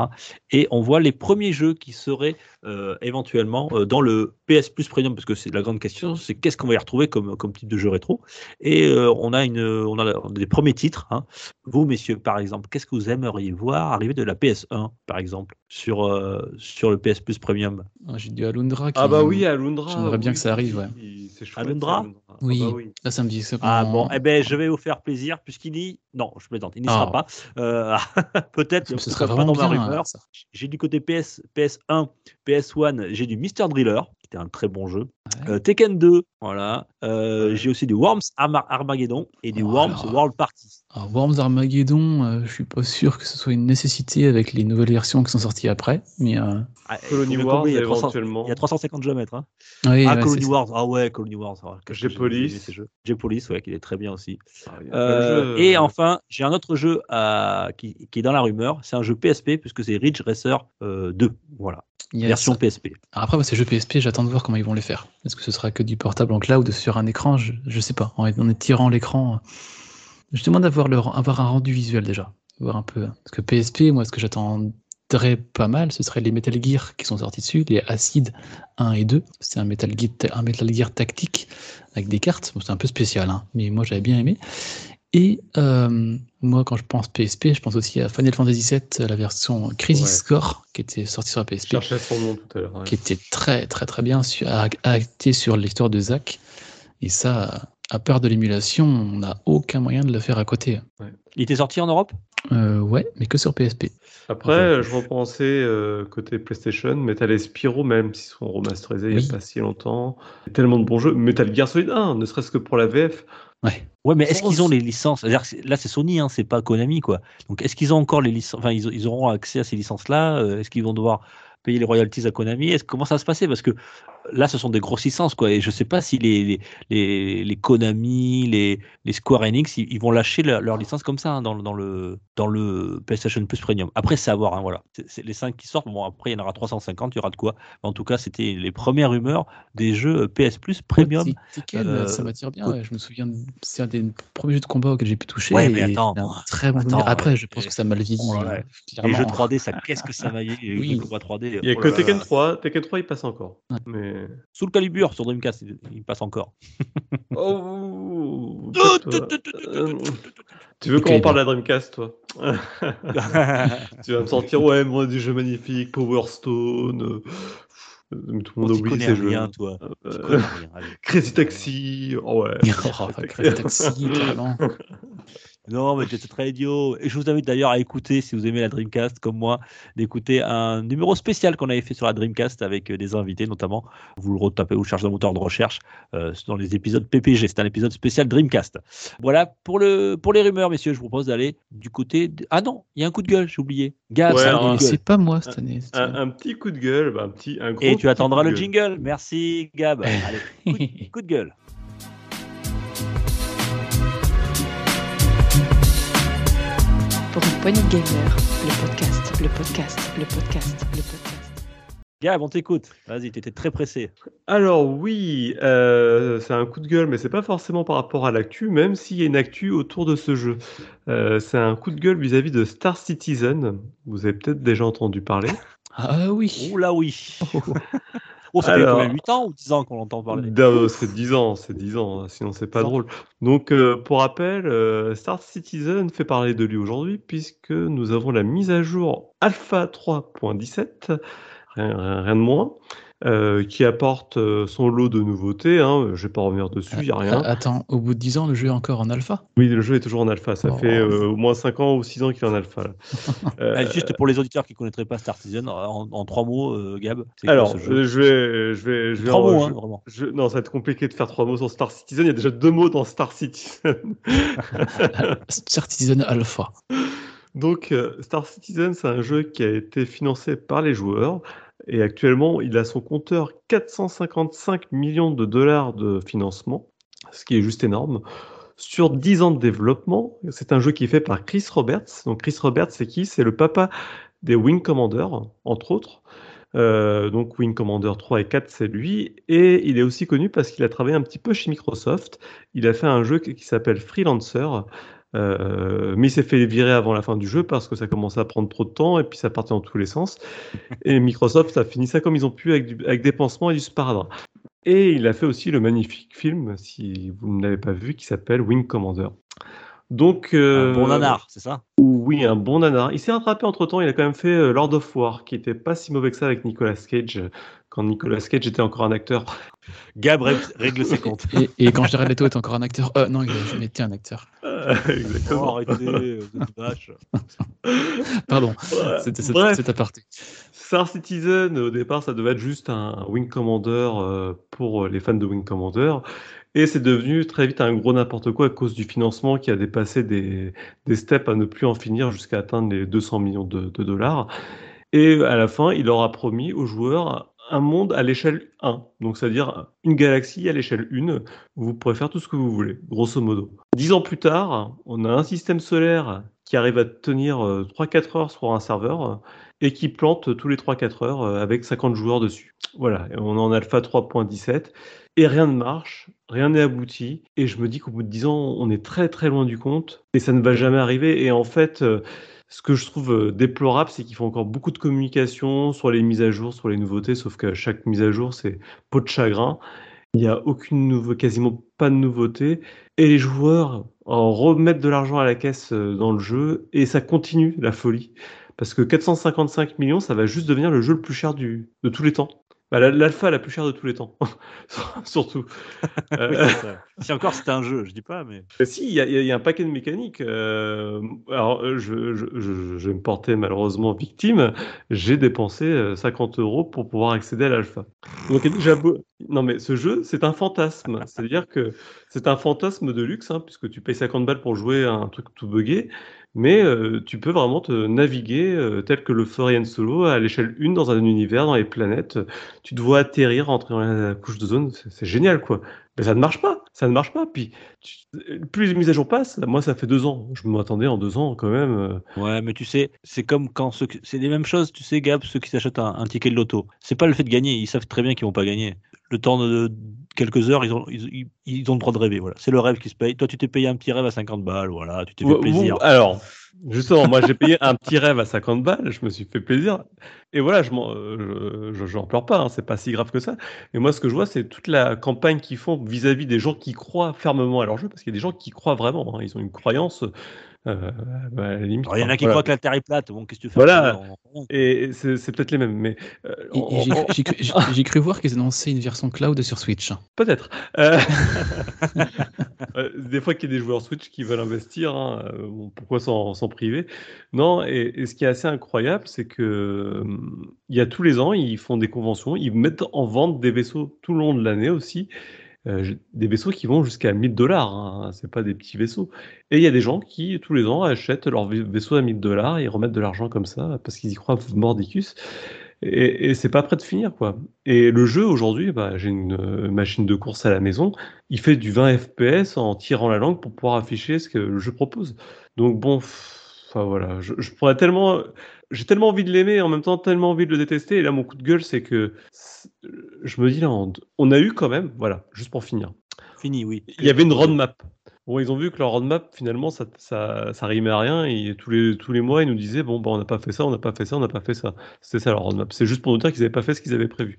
Et on voit les premiers jeux qui seraient euh, éventuellement euh, dans le PS Plus Premium, parce que c'est la grande question, c'est qu'est-ce qu'on va y retrouver comme, comme type de jeu rétro. Et euh, on a une, on a des premiers titres. hein. Vous, messieurs, par exemple, qu'est-ce que vous aimeriez voir arriver de la PS1, par exemple, sur, euh, sur le PS Plus Premium? Ah, J'ai du Alundra qui. Ah bah oui, Alundra. J'aimerais bien oui, que ça arrive, ouais. oui, C'est chouette, Alundra Alundra. Ah Oui. bah oui. Là, ça me dit ça. Ah bon, eh ben, je vais vous faire plaisir, puisqu'il y... Non, je plaisante, il n'y sera Ah. pas. Euh, Peut-être, Ce serait pas vraiment dans ma bien. rumeur. J'ai du côté PS, PS1, PS1, j'ai du Mr. Driller, qui était un très bon jeu. Ouais. Euh, Tekken 2, voilà. Euh, J'ai aussi du Worms Arma- Armageddon et du Oh, Worms alors. World Party. Alors, Worms Armageddon, euh, je suis pas sûr que ce soit une nécessité avec les nouvelles versions qui sont sorties après. Mais euh, Ah, Colony Wars, il y a 300 éventuellement. Il y a 350 jeux à mettre. Hein. oui, ah, ouais, Colony Wars. Ah ouais, Colony Wars. G-Police. G-Police, ouais, qui est très bien aussi. Ah, Euh, jeux, et euh, enfin, j'ai un autre jeu à- qui, qui est dans la rumeur. C'est un jeu PSP, puisque c'est Ridge Racer euh, 2. Voilà, yes. version PSP. Alors après, ces jeux PSP, j'attends de voir comment ils vont les faire. Est-ce que ce sera que du portable en cloud sur un écran? Je, je sais pas. En, en étirant l'écran, euh, je demande d'avoir avoir un rendu visuel déjà. Voir un peu. Parce que PSP, moi, ce que j'attendrais pas mal, ce serait les Metal Gear qui sont sortis dessus, les Acid 1 et 2. C'est un Metal Gear, un Metal Gear tactique avec des cartes. Bon, c'est un peu spécial, hein, mais moi, j'avais bien aimé. Et euh, moi, quand je pense PSP, je pense aussi à Final Fantasy VII, la version Crisis Ouais. Score, qui était sortie sur la Je PSP cherchais son nom tout à l'heure. ouais. qui était très très très bien su- a- acté sur l'histoire de Zach. Et ça, à peur de l'émulation, on n'a aucun moyen de le faire à côté. Il était sorti en Europe? Euh, ouais, mais que sur PSP. Après, je repensais euh, côté PlayStation, Metal et Spyro, même s'ils sont remasterisés il n'y a pas si longtemps. Il y a tellement de bons jeux. Metal Gear Solid 1, ne serait-ce que pour la VF. Ouais. Ouais, mais est-ce qu'ils ont les licences? Là, c'est Sony, hein, c'est pas Konami, quoi. Donc, est-ce qu'ils ont encore les licences? Enfin, ils, ils auront accès à ces licences-là Euh, Est-ce qu'ils vont devoir payer les royalties à Konami? Est-ce comment ça va se passer? Parce que là, ce sont des grosses licences, quoi. Et je sais pas si les les, les, les Konami, les, les Square Enix, ils, ils vont lâcher leur, leur licence comme ça hein, dans, le- dans le dans le PlayStation Plus Premium. Après, c'est à voir, hein, voilà. Les 5 qui sortent. Bon, après, il y en aura 350, il y aura de quoi. Mais en tout cas, c'était les premières rumeurs des jeux PS Plus Premium. C'est- Tekken, euh, ça m'attire bien. ouais. Je me souviens, c'est un des premiers jeux de combat auxquels j'ai pu toucher. Ouais, mais et attends, c'est un très bon attends, souvenir. Après, ouais. je pense que ça m'a le vieilli. Oh euh, Les jeux 3D, ça, qu'est-ce que ça va y les Oui. jeux combat 3D. Il n'y a oh que Tekken là. 3. Tekken 3, il passe encore. Ouais. Mais... Sous le Calibur sur Dreamcast, il, il passe encore. Oh. Euh, Tu veux qu'on parle de la Dreamcast, toi Tu vas me sortir, ouais, moi, des jeux magnifiques, Power Stone. euh, Tout le monde Oh, a tu oublié connais ces jeux. toi. Euh. Crazy Taxi, oh ouais. Oh, Crazy Taxi. Non, mais c'est très idiot. Et je vous invite d'ailleurs à écouter, si vous aimez la Dreamcast comme moi, d'écouter un numéro spécial qu'on avait fait sur la Dreamcast avec euh, des invités notamment. Vous le retapez ou cherchez dans le moteur de recherche euh, dans les épisodes PPG. C'est un épisode spécial Dreamcast. Voilà pour, le, pour les rumeurs, messieurs. Je vous propose d'aller du côté. de- Ah non, il y a un coup de gueule, j'ai oublié. Gab, Ouais, c'est un pas moi cette année. Un, un petit coup de gueule, bah, un petit, un gros Et tu attendras le gueule. jingle. Merci, Gab. Allez, coup de- coup de gueule. De gamers, le podcast, le podcast, le podcast, le podcast. Gab, on t'écoute. Vas-y, tu étais très pressé. Alors oui, euh, c'est un coup de gueule, mais c'est pas forcément par rapport à l'actu, même s'il y a une actu autour de ce jeu. Euh, c'est un coup de gueule vis-à-vis de Star Citizen. Vous avez peut-être déjà entendu parler. Ah oui. Ouh là oui. Oh, ça fait Alors- combien 8 ans ou 10 ans qu'on entend parler c'est 10 ans, c'est 10 ans, hein, sinon c'est pas 10 ans. drôle. Donc euh, pour rappel, euh, Star Citizen fait parler de lui aujourd'hui puisque nous avons la mise à jour Alpha 3.17, rien, rien- rien de moins, euh, qui apporte euh, son lot de nouveautés. Hein, je vais pas revenir dessus, il y a rien. Attends, au bout de 10 ans, le jeu est encore en alpha? Oui, le jeu est toujours en alpha. Ça Oh. fait euh, au moins 5 ans ou 6 ans qu'il est en alpha. là. Euh, Ah, Juste pour les auditeurs qui ne connaîtraient pas Star Citizen, en, en trois mots, euh, Gab, alors, je vais, je vais, je vais. Trois en- mots, je- hein, vraiment. je- non, ça va être compliqué de faire trois mots sur Star Citizen. Il y a déjà deux mots dans Star Citizen. Star Citizen Alpha. Donc, Star Citizen, c'est un jeu qui a été financé par les joueurs. Et actuellement, il a son compteur 455 millions de dollars de financement, ce qui est juste énorme. Sur 10 ans de développement, c'est un jeu qui est fait par Chris Roberts. Donc, Chris Roberts, c'est qui? C'est le papa des Wing Commander, entre autres. Euh, donc, Wing Commander 3 et 4, c'est lui. Et il est aussi connu parce qu'il a travaillé un petit peu chez Microsoft. Il a fait un jeu qui qui s'appelle Freelancer. Euh, mais il s'est fait virer avant la fin du jeu parce que ça commençait à prendre trop de temps et puis ça partait dans tous les sens. Et Microsoft a fini ça comme ils ont pu avec, du- avec des pansements et du sparadrap. Et il a fait aussi le magnifique film, si vous ne l'avez pas vu, qui s'appelle Wing Commander. Donc, euh, Un bon nanar, c'est ça? Oui, un bon nanar. Il s'est rattrapé entre temps, il a quand même fait euh, Lord of War, qui était pas si mauvais que ça avec Nicolas Cage, euh, quand Nicolas Cage était encore un acteur. Gab règle, ses comptes. Et, et quand Jared Leto est encore un acteur. Euh, non, il été un acteur. Euh, Oh, Exactement. arrêtez, vous êtes vache. Pardon, Ouais, c'était cet aparté. Star Citizen, au départ, ça devait être juste un Wing Commander euh, pour les fans de Wing Commander. Et c'est devenu très vite un gros n'importe quoi à cause du financement qui a dépassé des, des steps à ne plus en finir jusqu'à atteindre les 200 millions de, de dollars. Et à la fin, il leur a promis aux joueurs un monde à l'échelle 1. Donc, c'est-à-dire une galaxie à l'échelle 1 où vous pourrez faire tout ce que vous voulez, grosso modo. Dix ans plus tard, on a un système solaire qui arrive à tenir euh, 3-4 heures sur un serveur et qui plante tous les 3-4 heures euh, avec 50 joueurs dessus. Voilà, on est en alpha 3.17 et rien ne marche, rien n'est abouti et je me dis qu'au bout de 10 ans, on est très très loin du compte et ça ne va jamais arriver et en fait, euh, ce que je trouve euh, déplorable, c'est qu'ils font encore beaucoup de communication sur les mises à jour, sur les nouveautés, sauf que chaque mise à jour, c'est peau de chagrin. Il n'y a aucune nouveau, quasiment pas de nouveauté. Et les joueurs en remettent de l'argent à la caisse dans le jeu et ça continue la folie. Parce que 455 millions, ça va juste devenir le jeu le plus cher du, de tous les temps. Bah, la- L'alpha la plus chère de tous les temps. Surtout. Euh, si encore c'était un jeu, je dis pas, mais. euh, Si, il y, a- y un paquet de mécaniques. euh, alors, euh, je, je- je- je vais me porter malheureusement victime. J'ai dépensé euh, 50 euros pour pouvoir accéder à l'alpha. Donc, déjà, beau- non, mais ce jeu, c'est un fantasme. C'est-à-dire que c'est un fantasme de luxe, hein, puisque tu payes 50 balles pour jouer à un truc tout buggé. Mais euh, tu peux vraiment te naviguer euh, tel que le ferait Solo à l'échelle 1 dans un univers, dans les planètes. Tu dois atterrir, entrer dans la couche de zone. C'est génial, quoi. Mais ça ne marche pas. Ça ne marche pas. Puis, plus les mises à jour passent, moi, ça fait deux ans. Je m'attendais en deux ans, quand même. euh, Ouais, mais tu sais, c'est comme quand c'est les mêmes choses, tu sais, Gab, ceux qui s'achètent un, un ticket de loto. C'est pas le fait de gagner, ils savent très bien qu'ils vont pas gagner. Le temps de, quelques heures, ils ont, ils, ont le droit de rêver. Voilà, c'est le rêve qui se paye. Toi, tu t'es payé un petit rêve à 50 balles, voilà, tu t'es fait plaisir. alors, justement, moi j'ai payé un petit rêve à 50 balles, je me suis fait plaisir. Et voilà, je euh, je, pleure pas, hein, c'est pas si grave que ça. Mais moi, ce que je vois, c'est toute la campagne qu'ils font vis-à-vis des gens qui croient fermement à leur jeu, parce qu'il y a des gens qui croient vraiment, hein, ils ont une croyance. Euh, bah, à la limite, Alors, il y en a qui voilà. croient que la Terre est plate. Bon, qu'est-ce que tu fais Voilà. Et c'est peut-être les mêmes, mais euh, J'ai cru, voir qu'ils annonçaient une version cloud sur Switch. Peut-être. Euh, Euh, des fois qu'il y a des joueurs Switch qui veulent investir, hein, bon, pourquoi s'en priver? Non, et, et ce qui est assez incroyable, c'est que hum, il y a tous les ans, ils font des conventions, ils mettent en vente des vaisseaux tout le long de l'année aussi. Euh, des vaisseaux qui vont jusqu'à 1000 dollars, hein, c'est pas des petits vaisseaux. Et il y a des gens qui, tous les ans, achètent leur vai- vaisseau à 1000 dollars et remettent de l'argent comme ça parce qu'ils y croient mordicus. Et, c'est pas prêt de finir, quoi. Et le jeu, aujourd'hui, bah, j'ai une euh, machine de course à la maison. Il fait du 20 FPS en tirant la langue pour pouvoir afficher ce que le jeu propose. Donc bon, enfin voilà, je pourrais tellement, j'ai tellement envie de l'aimer en même temps tellement envie de le détester. Et là, mon coup de gueule, c'est que je me dis là, on, on a eu quand même, voilà, juste pour finir, Fini, oui. il y avait une roadmap. Bon, ils ont vu que leur roadmap, finalement, ça, ça, ça rimait à rien. Et tous les, tous les mois, ils nous disaient Bon, bah, on n'a pas fait ça, on n'a pas fait ça, on n'a pas fait ça. C'était ça leur roadmap. C'est juste pour nous dire qu'ils n'avaient pas fait ce qu'ils avaient prévu.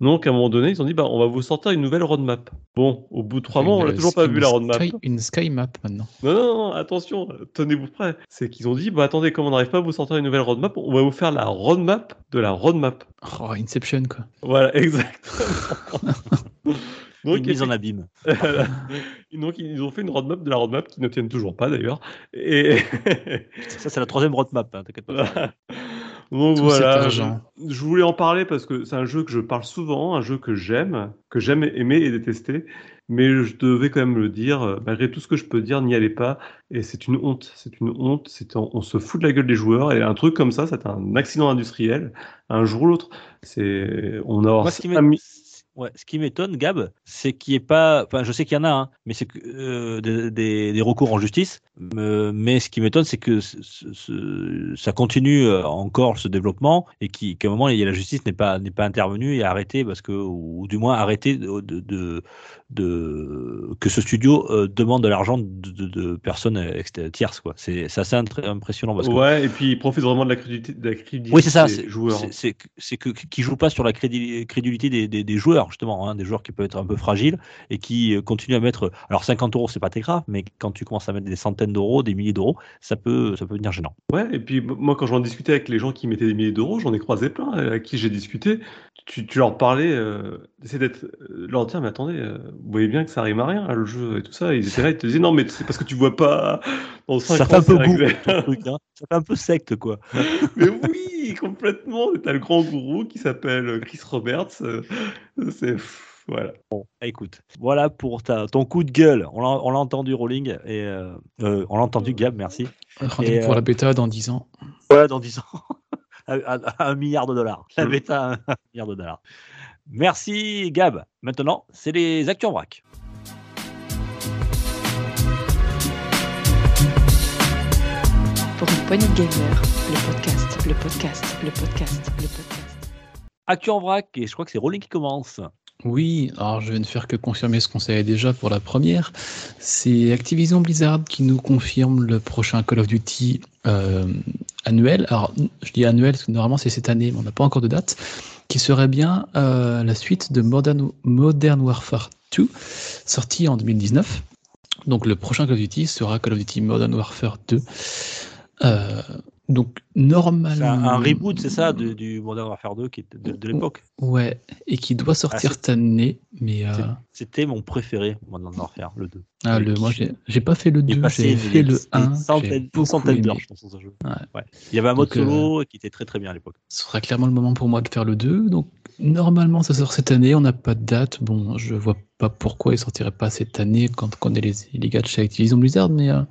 Donc, à un moment donné, ils ont dit bah, On va vous sortir une nouvelle roadmap. Bon, au bout de trois mois, on n'a toujours pas vu la roadmap. Sky- une sky map maintenant. Non, non, non, attention, tenez-vous prêts. C'est qu'ils ont dit Bah, attendez, comme on n'arrive pas à vous sortir une nouvelle roadmap, on va vous faire la roadmap de la roadmap. Oh, Inception, quoi. Voilà, exactement. Donc, Une mise en abîme. Donc ils ont fait une roadmap de la roadmap qui ne tiennent toujours pas d'ailleurs. Et Ça, c'est la troisième roadmap, hein, t'inquiète pas. Donc Tout voilà, je, voulais en parler parce que c'est un jeu que je parle souvent, un jeu que j'aime, que j'aime aimer et détester. Mais je devais quand même le dire, euh, malgré tout ce que je peux dire, n'y allez pas. Et c'est une honte, c'est une honte. C'est on, on se fout de la gueule des joueurs. Et un truc comme ça, c'est un accident industriel. Un jour ou l'autre, c'est on a Moi, ce qui ouais, ce qui m'étonne, Gab, c'est qu'il n'y ait pas. Enfin, je sais qu'il y en a, hein, mais c'est que euh, des, des- des recours en justice. Mais ce qui m'étonne, c'est que ce- ce- ce- ça continue euh, encore ce développement et qu'à un moment, la justice n'est pas n'est pas intervenue et arrêtée parce que ou, du moins arrêté de, de, de- de- que ce studio euh, demande de l'argent de, personnes tierces quoi. C'est assez impressionnant parce que Ouais, et puis ils profitent vraiment de la crédulité, de la crédulité oui, c'est ça. des joueurs. c'est- que- qui jouent pas sur la crédulité des, des, des joueurs justement, hein, des joueurs qui peuvent être un peu fragiles et qui euh, continuent à mettre. Alors 50 euros, c'est pas très grave, mais quand tu commences à mettre des centaines d'euros, des milliers d'euros, ça peut ça peut devenir gênant. Ouais, et puis moi, quand j'en discutais avec les gens qui mettaient des milliers d'euros, j'en ai croisé plein euh, à qui j'ai discuté. Tu, tu leur parlais, euh, d'essayer d'être, euh, leur dire, mais attendez, euh, vous voyez bien que ça rime à rien, hein, le jeu et tout ça. Ils étaient là, ils te disaient, non, mais c'est parce que tu vois pas dans 5 Ça ans, fait un peu c'est goût, truc, hein. Ça fait un peu secte quoi. mais oui, complètement. T'as le grand gourou qui s'appelle Chris Roberts. euh, c'est, voilà. Ah, Écoute, voilà pour ta, ton coup de gueule. On l'a on l'a entendu Rolling et euh, euh, on l'a entendu Gab, merci. Rendez-vous pour euh, la bêta dans 10 ans. Voilà, dans 10 ans. à, à- à un milliard de dollars. La Mm. bêta à un milliard de dollars. Merci Gab. Maintenant, c'est les actus en vrac. De gamer, le podcast, le podcast, le podcast, le podcast. Actu en vrac, et je crois que c'est Rolling qui commence. Oui, alors je vais ne faire que confirmer ce qu'on savait déjà pour la première. C'est Activision Blizzard qui nous confirme le prochain Call of Duty euh, annuel. Alors, je dis annuel parce que normalement c'est cette année, mais on n'a pas encore de date. Qui serait bien euh, la suite de Modern, Modern Warfare 2, sorti en 2019. Donc le prochain Call of Duty sera Call of Duty Modern Warfare 2. Euh, donc normalement. un, un reboot, c'est ça, de- du Modern Warfare 2 qui de, de l'époque. Ouais, et qui doit sortir c'est- cette année, mais euh, C'était mon préféré, Modern Warfare, le 2. ah, j'ai le, moi j'ai pas fait le J'ai 2, passé j'ai fait le des 1. centaines, j'ai une beaucoup centaine d'heures, aimé. je pense, dans ce jeu. Ouais. Ouais. Il y avait un mode Donc, euh, solo qui était très très bien à l'époque. Ce sera clairement le moment pour moi de faire le 2. Donc normalement ça sort cette année, on n'a pas de date. Bon, je vois pas pourquoi il sortirait pas cette année quand on est les, les gars de chez Activision Blizzard, mais euh,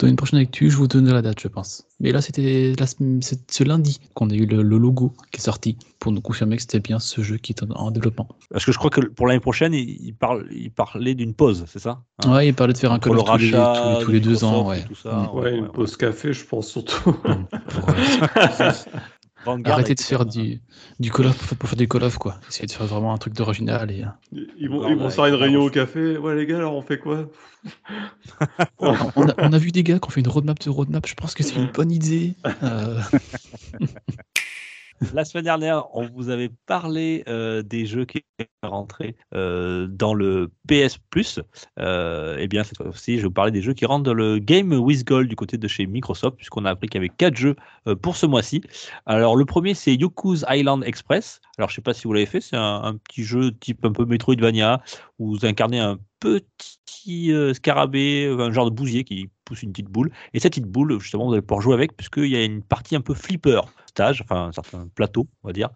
dans une prochaine actu, je vous donnerai la date, je pense. Mais là, c'était ce lundi qu'on a eu le, le logo qui est sorti pour nous confirmer que c'était bien ce jeu qui est en, en développement. Parce que je crois que pour l'année prochaine, il, il parle, il parlait d'une pause, c'est ça Hein? Ouais, il parlait de faire un Call of tous les, tous tous deux ans. Microsoft et Ouais. tout ça, Mm. Ouais, ouais, une ouais. pause café, je pense surtout. Euh, Vanguard Arrêtez de faire un- du, du Call of pour, pour faire du Call of, quoi. Essayez de faire vraiment un truc d'original. Et, euh, Ils vont, ils vont se faire une réunion au café. Ouais, les gars, alors on fait quoi? On, a, on a vu des gars qui ont fait une roadmap de roadmap. Je pense que c'est une bonne idée. Euh, La semaine dernière, on vous avait parlé euh, des jeux qui rentrés euh, dans le PS Plus. Euh, eh bien, cette fois-ci, je vais vous parler des jeux qui rentrent dans le Game with Gold du côté de chez Microsoft, puisqu'on a appris qu'il y avait quatre jeux euh, pour ce mois-ci. Alors, le premier, c'est Yoku's Island Express. Alors, je ne sais pas si vous l'avez fait, c'est un petit jeu type un peu Metroidvania, où vous incarnez un petit euh, scarabée, un genre de bousier qui pousse une petite boule. Et cette petite boule, justement, vous allez pouvoir jouer avec, puisqu'il y a une partie un peu flipper stage, enfin un certain plateau, on va dire.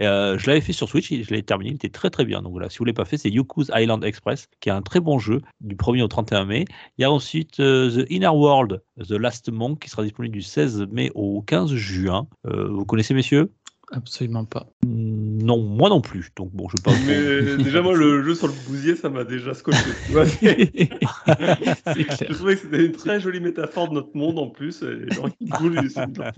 Euh, je l'avais fait sur Switch, et je l'ai terminé, il était très très bien. Donc voilà, si vous ne l'avez pas fait, c'est Yoku's Island Express, qui est un très bon jeu du 1er au 31 mai. Il y a ensuite euh, The Inner World, The Last Monk, qui sera disponible du 16 mai au 15 juin. Vous connaissez, messieurs? Absolument pas. Non, moi non plus. Donc bon, je pense. Mais déjà, moi, le jeu sur le bousier, ça m'a déjà scotché. je trouvais que c'était une très jolie métaphore de notre monde en plus. Qui une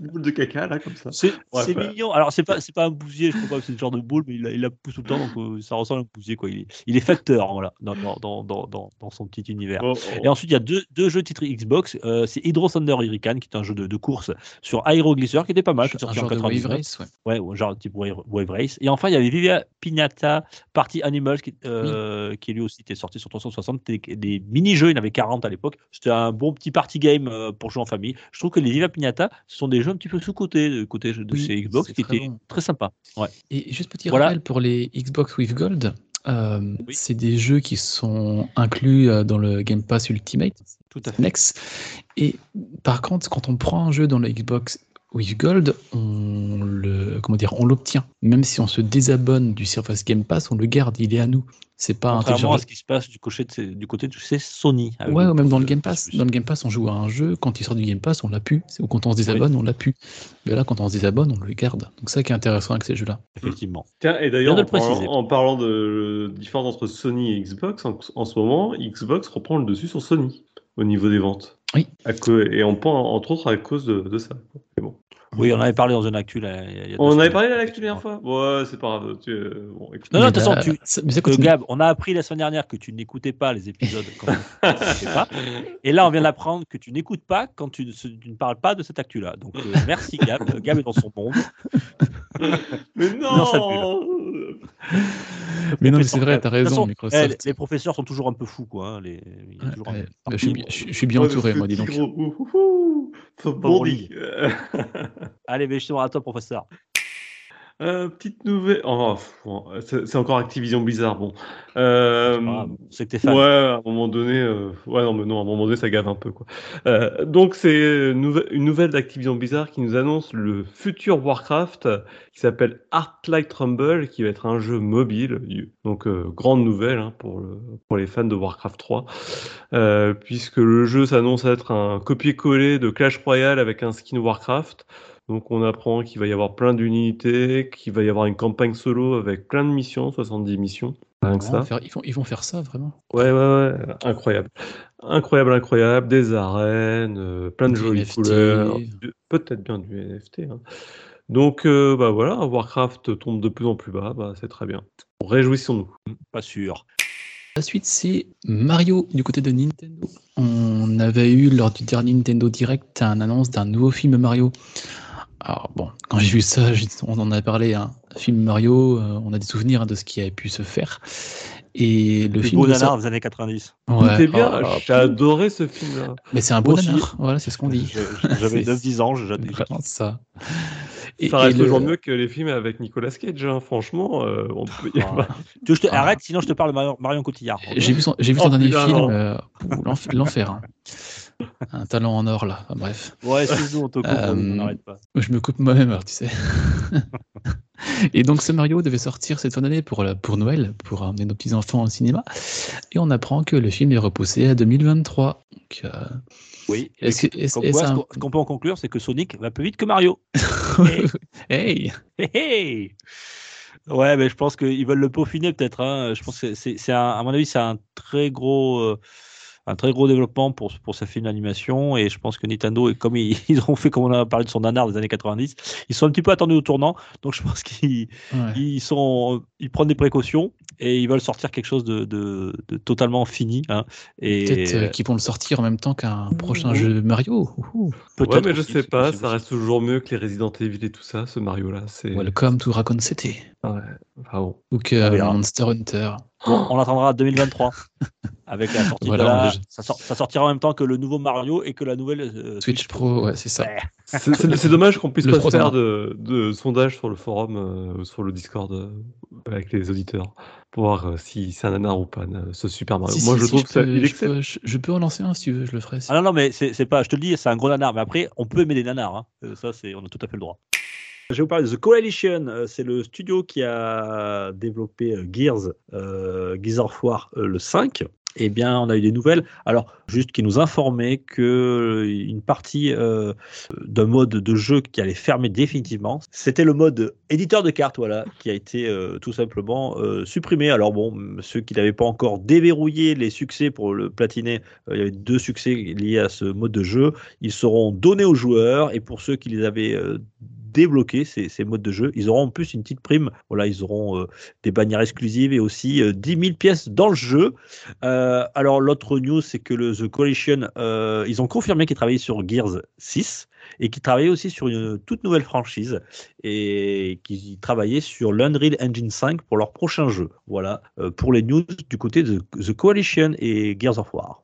boule de caca là, comme ça. C'est Ouais, bah. mignon. Alors, c'est pas, c'est pas un bousier, je crois pas que c'est le genre de boule, mais il la, il la pousse tout le temps, donc euh, ça ressemble à un bousier. Quoi. Il, est, il est facteur voilà, dans, dans, dans, dans, son petit univers. Oh, Et ensuite, il y a deux, deux jeux titrés Xbox. Euh, c'est Hydro Thunder Hurricane, qui est un jeu de, de course sur Aéroglycer, qui était pas mal, un genre de wave 99. race, ouais. Ouais, ou genre type Wave, Wave Race. Et enfin, il y avait Vivia Pignata Party Animals qui, euh, qui lui aussi était sorti sur 360. Des, des mini-jeux, il y en avait 40 à l'époque. C'était un bon petit party game euh, pour jouer en famille. Je trouve que les Vivia Pignata, ce sont des jeux un petit peu sous-cotés de côté de Oui, ces Xbox qui étaient bon. très sympas. Ouais. Et juste petit Voilà. rappel pour les Xbox with Gold, euh, Oui. c'est des jeux qui sont inclus euh, dans le Game Pass Ultimate Tout à fait. Next. Et par contre, quand on prend un jeu dans le Xbox with Gold, on le comment dire, on l'obtient. Même si on se désabonne du Surface Game Pass, on le garde, il est à nous. C'est pas un Contrairement à ce qui se passe du côté de, ces- du côté de chez Sony. avec Ouais, ou même dans le Game Pass. Dans le Game Pass, on joue à un jeu. Quand il sort du Game Pass, on l'a pu. Ou quand on se désabonne, on l'a pu. Mais là, quand on se désabonne, on le garde. Donc, ça qui est intéressant avec ces jeux-là. Effectivement. Tiens, et d'ailleurs, en, en parlant de différence entre Sony et Xbox, en, en ce moment, Xbox reprend le dessus sur Sony au niveau des ventes. Oui. Et on pense entre autres à cause de, de ça. Mais bon. Oui, on avait parlé dans une actu. Là, il y a- On en avait parlé à l'actu la dernière fois? Ouais, c'est pas grave. Tu, euh, bon, écoute. Non, non, de toute façon, tu- Que continue. Gab, on a appris la semaine dernière que tu n'écoutais pas les épisodes quand tu pas. Et là, on vient d'apprendre que tu n'écoutes pas quand tu, ne- tu ne parles pas de cette actu-là. Donc, euh, merci Gab. Gab est dans son monde. Mais Non, ça Mais non, mais c'est vrai, t'as De raison, façon, Microsoft. eh, les professeurs sont toujours un peu fous, quoi. hein, les- il y a toujours un- Ouais, un je, suis, je- bien Ouais, entouré, moi, dis donc. Tigre, ouh, ouh, ouh, faut Pas bon bondi. Euh, Allez, justement, à toi, professeur. euh, petite nouvelle. Oh, c'est encore Activision Blizzard. Bon. Euh, C'est que t'es fan. Ouais, à un moment donné, euh, ouais, non, mais non, à un moment donné, ça gave un peu, quoi. Euh, donc, c'est une nouvelle- d'Activision Blizzard qui nous annonce le futur Warcraft qui s'appelle Arclight Rumble, qui va être un jeu mobile. Donc, grande nouvelle hein, pour, le- pour les fans de Warcraft 3, euh, puisque le jeu s'annonce être un copier-coller de Clash Royale avec un skin Warcraft. Donc, on apprend qu'il va y avoir plein d'unités, qu'il va y avoir une campagne solo avec plein de missions, 70 missions. Rien que Vraiment, ça. faire- ils, vont, ils vont faire ça, vraiment? Ouais, ouais, ouais, incroyable. Incroyable, incroyable, des arènes, euh, plein de Du jolies NFT. couleurs, peut-être bien du NFT. hein. Donc, euh, bah voilà, Warcraft tombe de plus en plus bas, bah, c'est très bien. Réjouissons-nous. Pas sûr. La suite, c'est Mario du côté de Nintendo. On avait eu lors du dernier Nintendo Direct un annonce d'un nouveau film Mario. Alors bon, quand j'ai vu ça, on en a parlé, un film Mario, euh, on a des souvenirs hein, de ce qui avait pu se faire. Et le Le film beau de nanar ça- des années 90. Ouais, C'était bien, oh là là. j'ai adoré ce film-là. Mais c'est un beau aussi. nanar, voilà, c'est ce qu'on dit. J'avais C'est- 9-10 ans, j'ai Vraiment ça. Et- Ça et reste le- toujours mieux que les films avec Nicolas Cage, hein, franchement. euh, on peut- Ah. pas- Tu veux que je te... Ah. Arrête, sinon je te parle de Marion, Cotillard. J'ai vu son, j'ai vu Oh, son dernier putain, film, euh, l'enfer. Un talent en or là, Enfin, bref. Ouais, c'est nous, on te coupe, Euh, on n'arrête pas. Je me coupe moi-même, alors, tu sais. et donc ce Mario devait sortir cette fin d'année pour, la- pour Noël, pour amener nos petits-enfants au cinéma. Et on apprend que le film est repoussé à 2023. Donc, euh, Oui. est-ce que- est-ce- Comme est-ce quoi, ce un- qu'on- ce qu'on peut en conclure, c'est que Sonic va plus vite que Mario. hey Hé, hé Ouais, mais je pense qu'ils veulent le peaufiner peut-être. hein. Je pense que c'est, c'est un- à mon avis, c'est un très gros, euh, un très gros développement pour, pour sa film d'animation. Et je pense que Nintendo, et comme ils, ils ont fait, comme on a parlé de son nanar des années 90, ils sont un petit peu attendus au tournant. Donc je pense qu'ils Ouais. ils sont, ils prennent des précautions et ils veulent sortir quelque chose de, de, de totalement fini. hein. Et Peut-être euh, qu'ils vont le sortir en même temps qu'un prochain jeu Mario. Peut-être Ouais, mais je aussi, sais pas, ça reste toujours mieux que les Resident Evil et tout ça, ce Mario-là. C'est. Welcome to Raccoon City. Ouais, enfin bon. Ou que On verra. Monster Hunter. Bon, on attendra 2023 avec la sortie Voilà, de la... ça, sort- ça sortira en même temps que le nouveau Mario et que la nouvelle euh, Switch Pro, ouais, c'est ça. Ouais. C'est- C'est c'est dommage qu'on puisse Le pas faire de, de sondage sur le forum, euh, sur le Discord euh, avec les auditeurs. pour voir euh, si c'est un nanar ou pas, euh, ce Super Mario. Si, Moi, si, je si, trouve que ça, peux, je, excelle. peux, je- je peux en lancer un si tu veux, je le ferai. Ah non, non, mais c'est c'est pas, je te le dis, c'est un gros nanar. Mais après, on peut aimer des nanars. hein. Ça, c'est, on a tout à fait le droit. Je vais vous parler de The Coalition. C'est le studio qui a développé Gears, euh, Gears of War euh, le 5. Eh bien, on a eu des nouvelles. Alors, juste qui nous informait que euh, partie euh, d'un mode de jeu qui allait fermer définitivement, c'était le mode éditeur de cartes, voilà, qui a été euh, tout simplement supprimé. Alors bon, ceux qui n'avaient pas encore déverrouillé les succès pour le platiner, il y avait deux succès liés à ce mode de jeu. Ils seront donnés aux joueurs et pour ceux qui les avaient euh, débloqués, ces, modes de jeu, ils auront en plus une petite prime. Voilà, ils auront euh, des bannières exclusives et aussi euh, 10 000 pièces dans le jeu. Euh, alors l'autre news, c'est que le The Coalition, euh, ils ont confirmé qu'ils travaillaient sur Gears 6 et qu'ils travaillaient aussi sur une toute nouvelle franchise et qu'ils travaillaient sur l'Unreal Engine 5 pour leur prochain jeu. Voilà euh, pour les news du côté de The Coalition et Gears of War.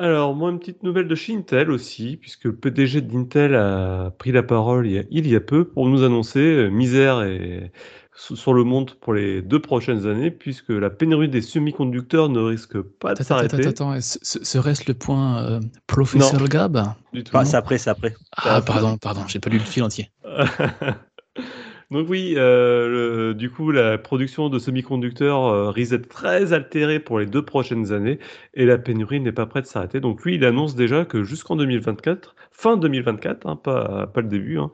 Alors, moi, une petite nouvelle de chez Intel aussi, puisque le PDG d'Intel a pris la parole il y a, il y a peu pour nous annoncer euh, misère et, sur le monde pour les deux prochaines années, puisque la pénurie des semi-conducteurs ne risque pas de s'arrêter. attends, attends. Ce- ce- Serait-ce le point euh, Professeur Gab? Du tout. Enfin, c'est après, c'est après. Ah, pardon, pardon, j'ai pas lu le fil entier. Donc oui, euh, du coup, la production de semi-conducteurs euh, risque d'être très altérée pour les deux prochaines années et la pénurie n'est pas prête de s'arrêter. Donc lui, il annonce déjà que jusqu'en 2024, fin 2024, hein, pas, pas le début, hein,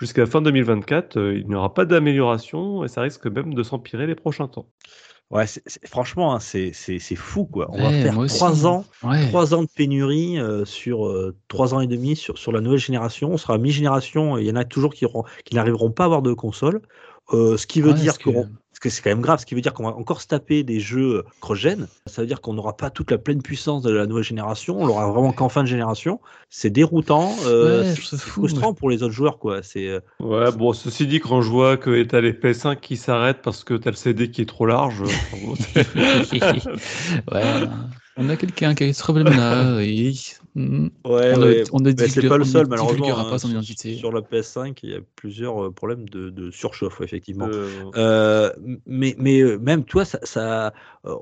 jusqu'à fin 2024, euh, il n'y aura pas d'amélioration et ça risque même de s'empirer les prochains temps. Ouais, franchement, hein, c'est fou quoi. On va faire trois ans, Ouais. trois ans de pénurie euh, sur euh, trois ans et demi sur, sur la nouvelle génération. On sera mi-génération. et Il y en a toujours qui, qui n'arriveront pas à avoir de console. Euh, ce qui veut dire que- qu'on parce que c'est quand même grave, ce qui veut dire qu'on va encore se taper des jeux cross-gen. Ça veut dire qu'on n'aura pas toute la pleine puissance de la nouvelle génération. On l'aura vraiment qu'en fin de génération. C'est déroutant, euh, Ouais, c'est frustrant pour les autres joueurs, quoi. C'est euh, Ouais, bon, ceci dit, quand je vois que t'as les PS5 qui s'arrêtent parce que t'as le CD qui est trop large, euh, ouais, on a quelqu'un qui a ce problème-là. et- Hmm. ouais, on, ouais. ne on c'est pas le on ne seul, malheureusement. divulguera hein. pas son Sur- identité. Sur la PS5, il y a plusieurs euh, problèmes de, de surchauffe, effectivement. Euh, Euh, mais, mais euh, même toi, ça, ça,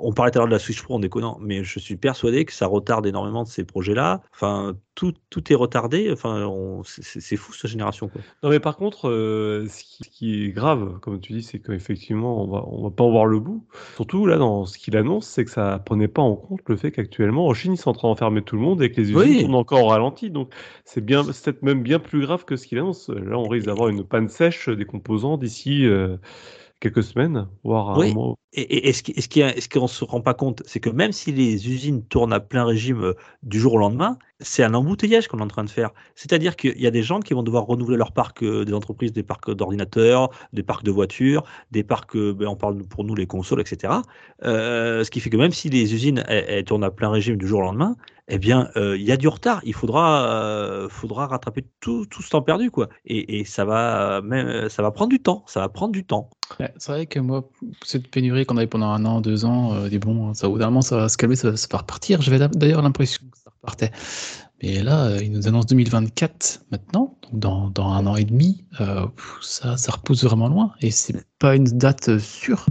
on parlait tout à l'heure de la Switch Pro en déconnant, mais je suis persuadé que ça retarde énormément de ces projets-là. Enfin, tout, tout est retardé. Enfin, c'est- fou cette génération. Quoi. Non, mais par contre, euh, ce, qui, ce qui est grave, comme tu dis, c'est qu'effectivement, on va, on va pas en voir le bout. Surtout, là, dans ce qu'il annonce, c'est que ça prenait pas en compte le fait qu'actuellement, en Chine, ils sont en train d'enfermer tout le monde et que les usines Oui. tournent encore au ralenti. Donc, c'est bien, c'est peut-être même bien plus grave que ce qu'il annonce. Là, on risque d'avoir une panne sèche des composants d'ici euh, quelques semaines, voire Oui. un mois. Et, et, et ce qui- ce qui ce qu'on ne se rend pas compte, c'est que même si les usines tournent à plein régime euh, du jour au lendemain, c'est un embouteillage qu'on est en train de faire. C'est-à-dire qu'il y a des gens qui vont devoir renouveler leur parc, euh, des entreprises, des parcs d'ordinateurs, des parcs de voitures, des parcs, euh, ben, on parle pour nous les consoles, etc. Euh, ce qui fait que même si les usines elles, elles tournent à plein régime du jour au lendemain, eh bien, euh, il y a du retard. Il faudra, euh, faudra rattraper tout, tout ce temps perdu, quoi. Et, et ça va, même, ça va prendre du temps. Ça va prendre du temps. Ouais, c'est vrai que moi, cette pénurie qu'on avait pendant un an, deux ans, euh, des bon, ça, au d'un moment, ça va se calmer, ça, va- ça va repartir. J'avais d'a- d'ailleurs l'impression que ça repartait. Mais là, euh, ils nous annoncent 2024 maintenant, donc dans, dans un an et demi. euh, ça, ça repousse vraiment loin. Et c'est pas une date euh, sûre.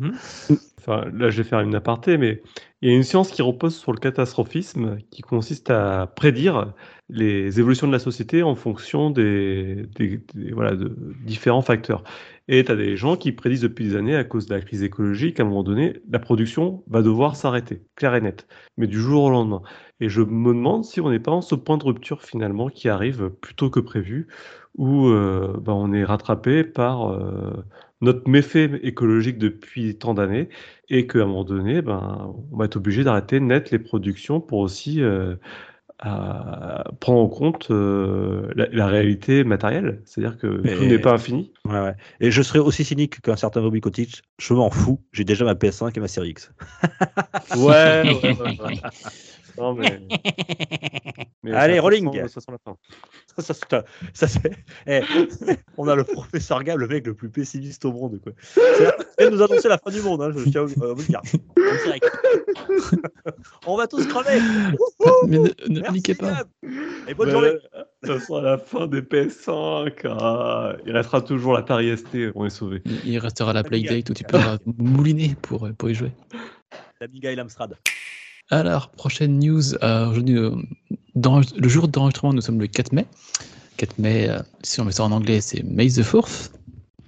Là, je vais faire une aparté, mais il y a une science qui repose sur le catastrophisme, qui consiste à prédire les évolutions de la société en fonction des, de différents facteurs. Et tu as des gens qui prédisent depuis des années, à cause de la crise écologique, à un moment donné, la production va devoir s'arrêter, clair et net, mais du jour au lendemain. Et je me demande si on n'est pas en ce point de rupture finalement qui arrive plus tôt que prévu, où euh, ben, on est rattrapé par euh, notre méfait écologique depuis tant d'années et qu'à un moment donné, ben, on va être obligé d'arrêter net les productions pour aussi euh, à prendre en compte euh, la, la réalité matérielle. C'est-à-dire que Mais- tout n'est pas infini. Ouais, ouais. Et je serais aussi cynique qu'un certain Bobby Kotick. Je m'en fous. J'ai déjà ma PS5 et ma série X. Ouais, ouais, ouais, ouais. Non, mais... mais Allez, rolling. Ça, ça, c'est un- ça, c'est- eh, on a le professeur Gab, le mec le plus pessimiste au monde. Quoi. La- Il nous annoncer la fin du monde. Hein, je tiens à vous à vous le dire. On va tous crever. Mais ne, ne Merci, paniquez pas. Gab. Et bonne Mais, journée. euh, Ça sera la fin des PS5. Ah, il restera toujours l'Atari ST, on est sauvé. Il- restera la Playdate où tu pourras mouliner pour, pour y jouer. L'Amiga et l'Amstrad. Alors, prochaine news. euh, aujourd'hui, euh, dans- le jour d'enregistrement, nous sommes le 4 mai. 4 mai, euh, si on met ça en anglais, c'est May the 4th.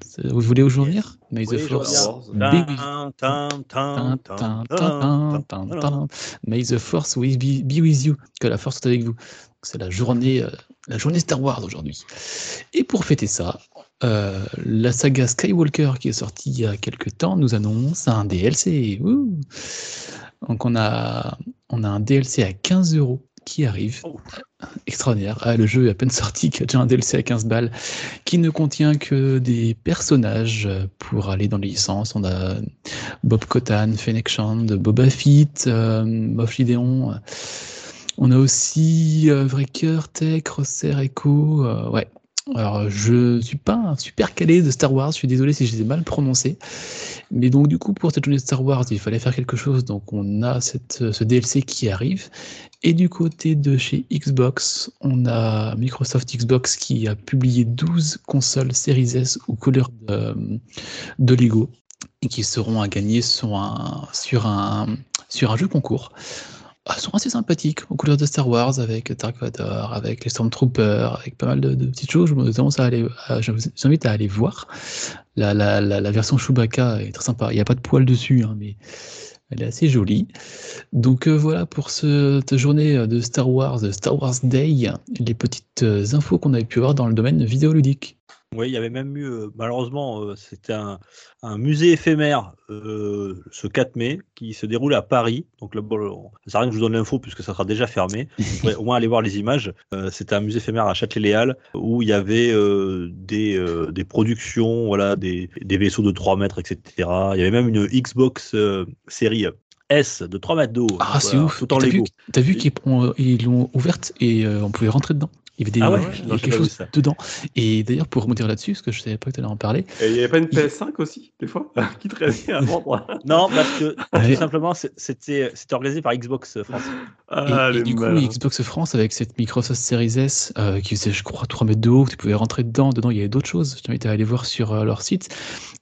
C'est- Vous voulez où je veux en venir May the Oui, je 4th. reviens. Baby. Tin, tin, Tin, tin, tin, tin, tin, tin, tin, tin. tin. May the force will be, be with you. Que la force soit avec vous. C'est la journée, euh, la journée Star Wars aujourd'hui. Et pour fêter ça, euh, la saga Skywalker qui est sortie il y a quelques temps nous annonce un DLC. Wouh Donc on a, on a un DLC à 15 euros qui arrive. Oh. Extraordinaire. Ah, le jeu est à peine sorti qui a déjà un DLC à 15 balles qui ne contient que des personnages pour aller dans les licences. On a Bob Kotan, Fennec Shand, Boba Fett, euh, Moff Gideon. On a aussi euh, Tech, Crosser, Echo. euh, ouais. Alors, je suis pas un super calé de Star Wars, je suis désolé si je les ai mal prononcés. Mais donc, du coup, pour cette journée de Star Wars, il fallait faire quelque chose. Donc, on a ce DLC qui arrive. Et du côté de chez Xbox, on a Microsoft Xbox qui a publié 12 consoles Series S aux couleurs de, de Lego et qui seront à gagner sur un jeu concours. Elles sont assez sympathiques, aux couleurs de Star Wars, avec Dark Vador, avec les Stormtroopers, avec pas mal de, petites choses. Je vous à aller, je vous invite à aller voir. La, la, la, version Chewbacca est très sympa. Il n'y a pas de poils dessus, hein, mais elle est assez jolie. Donc euh, voilà pour ce- cette journée de Star Wars, Star Wars Day, les petites euh, infos qu'on avait pu avoir dans le domaine vidéoludique. Oui, il y avait même eu, euh, malheureusement, euh, c'était un, un musée éphémère euh, ce 4 mai qui se déroule à Paris. Donc, là, bon, ça sert à rien que je vous donne l'info puisque ça sera déjà fermé. Pourrez au moins aller voir les images. Euh, c'était un musée éphémère à Châtelet-Léal où il y avait des, des productions, voilà, des, des vaisseaux de 3 mètres, etc. Il y avait même une Xbox série S de 3 mètres d'eau. Ah, c'est ouf! Tout en T'as vu, qu'ils ont- ils l'ont ouverte et on pouvait rentrer dedans? Il y avait des, Ah ouais il y avait Non, quelque chose ça. dedans. Et d'ailleurs, pour rebondir là-dessus, parce que je savais pas que tu allais en parler, Et il n'y avait pas une PS5 aussi, des fois, qui traînait à vendre. Non, parce que Ouais. tout simplement, c'était c'était organisé par Xbox France. Ah, et, du coup, malins. Xbox France, avec cette Microsoft Series S, euh, qui faisait, je crois, 3 mètres de haut, tu pouvais rentrer dedans. Dedans, il y avait d'autres choses. Je t'invite à aller voir sur euh, leur site.